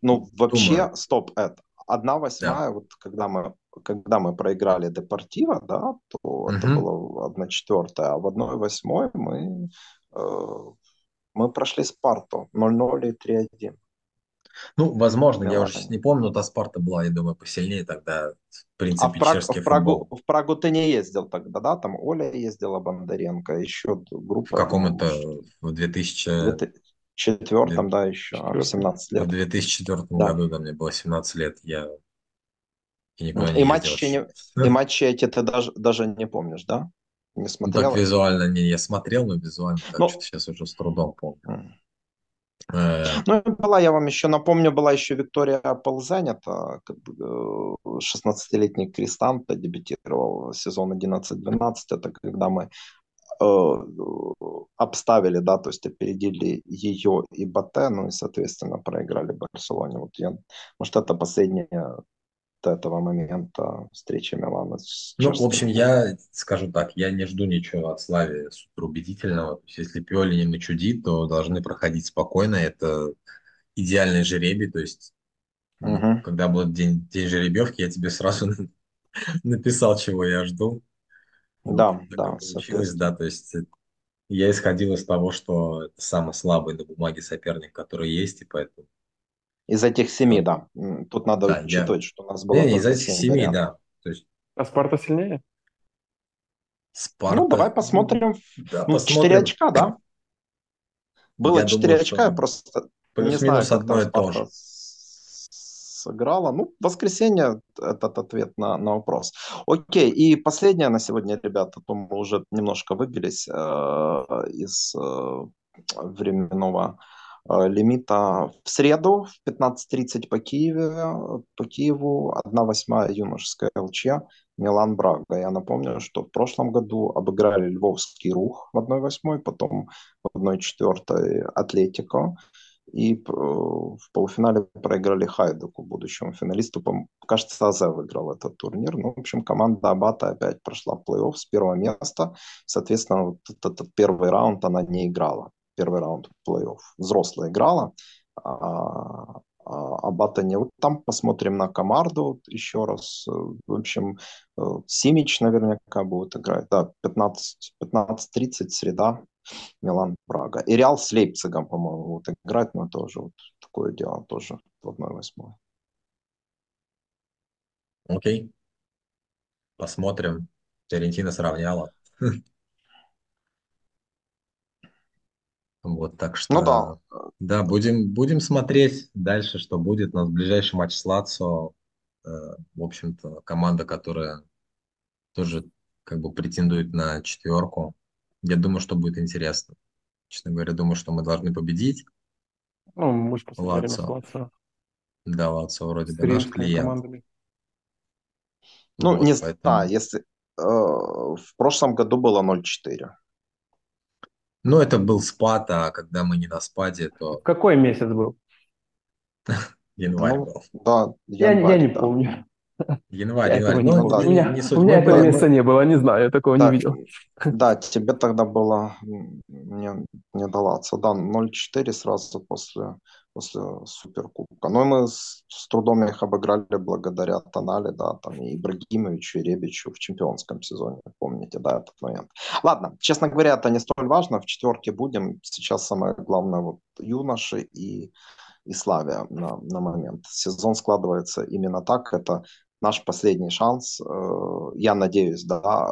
ну, вообще, думаю. стоп, это одна восьмая, да. вот когда мы когда мы проиграли Депортиво, да, то uh-huh. это было одна четвертая, а в одной восьмой мы, э, мы прошли Спарту 0-0 и 3-1. Ну, возможно, Милане. я уже не помню, но та Спарта была, я думаю, посильнее тогда. В принципе, а в, Праг, в, Прагу, в Прагу ты не ездил тогда, да? Там Оля ездила, Бондаренко, еще группа. В каком это? В 2000... 2004, да, еще, 4. 17 лет. В 2004 да. году, да, мне было 17 лет, я и никуда не и матчи, не, и матчи эти ты даже, даже не помнишь, да? Не смотрел? Ну, так визуально не, я смотрел, но визуально так ну, сейчас уже с трудом помню. Э. Ну, была, я вам еще напомню, была еще Виктория Ползанята, 16-летний Кристант, дебютировал сезон 11-12, это когда мы э, обставили, да, то есть опередили ее и Батэ, ну и, соответственно, проиграли Барселоне. Вот я, может, это последняя этого момента встречи Милана с Ну, в общем, я скажу так, я не жду ничего от Слави супер убедительного. То есть, если Пиоли не начудит, то должны проходить спокойно. Это идеальный жеребий, то есть угу. когда будет день, день жеребьевки, я тебе сразу написал, чего я жду. Да, вот, да. Получилось, да, то есть я исходил из того, что это самый слабый на бумаге соперник, который есть, и поэтому из этих семи, да. Тут надо да, учитывать, я... что у нас было... Не, из этих семи, да. То есть... А Спарта сильнее? Спарта... Ну, давай посмотрим. Да, ну, посмотрим. 4 очка, да? Было я 4 думаю, очка, я просто не знаю, как одно и то же. сыграла. Ну, воскресенье этот ответ на, на вопрос. Окей, и последнее на сегодня, ребята, то мы уже немножко выбились э, из э, временного лимита в среду в 15.30 по Киеве, по Киеву 1-8 юношеская ЛЧ Милан Брага. Я напомню, что в прошлом году обыграли Львовский Рух в 1-8, потом в 1-4 Атлетико. И э, в полуфинале проиграли Хайдуку, будущему финалисту. Кажется, АЗ выиграл этот турнир. Ну, в общем, команда Абата опять прошла плей-офф с первого места. Соответственно, вот этот первый раунд она не играла первый раунд плей-офф. Взрослая играла, а, а, а Бата не. Вот там посмотрим на Комарду еще раз. В общем, э, Симич наверняка будет играть. Да, 15, 15.30 среда. Милан, Прага. И Реал с Лейпцигом, по-моему, будут играть, но тоже вот такое дело, тоже в 1-8. Окей. Посмотрим. Фиорентина сравняла. Вот, так что, ну, да. да, будем, будем смотреть дальше, что будет. У нас ближайший матч с Лацо, э, в общем-то, команда, которая тоже как бы претендует на четверку. Я думаю, что будет интересно. Честно говоря, думаю, что мы должны победить. Ну, мы же Лацо. Лацо. Да, Лацо вроде бы наш клиент. Командами. Ну, вот, не поэтому... а, если э, в прошлом году было 0-4. Ну, это был спад, а когда мы не на спаде, то... Какой месяц был? Январь ну, был. Да, январь, я, я не да. помню. Январь, январь. Ну, да, у меня, не у меня этого месяца не было, не знаю, я такого так, не видел. Да, тебе тогда было не, не долаться. Да, 0-4 сразу после после Суперкубка. Но мы с, с трудом их обыграли благодаря Тонале, да, там и Ибрагимовичу, и Ребичу в чемпионском сезоне, помните, да, этот момент. Ладно, честно говоря, это не столь важно, в четверке будем. Сейчас самое главное вот юноши и и Славия на, на момент. Сезон складывается именно так. Это наш последний шанс, э, я надеюсь, да,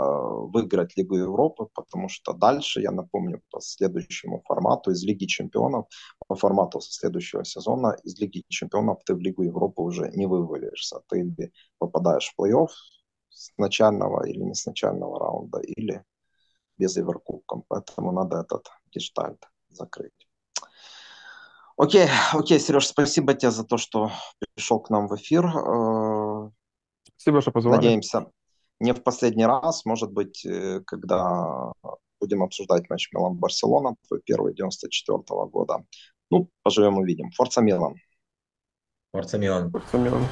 выиграть Лигу Европы, потому что дальше, я напомню, по следующему формату из Лиги Чемпионов, по формату со следующего сезона, из Лиги Чемпионов ты в Лигу Европы уже не вывалишься. Ты или попадаешь в плей-офф с начального или не с начального раунда, или без Эверкубком. Поэтому надо этот гештальт закрыть. Окей, окей, Сереж, спасибо тебе за то, что пришел к нам в эфир. Спасибо, что позвали. Надеемся, не в последний раз, может быть, э, когда будем обсуждать матч Милан-Барселона, твой первый 94 -го года. Ну, поживем увидим. Форца Милан. Форца Милан. Форца Милан.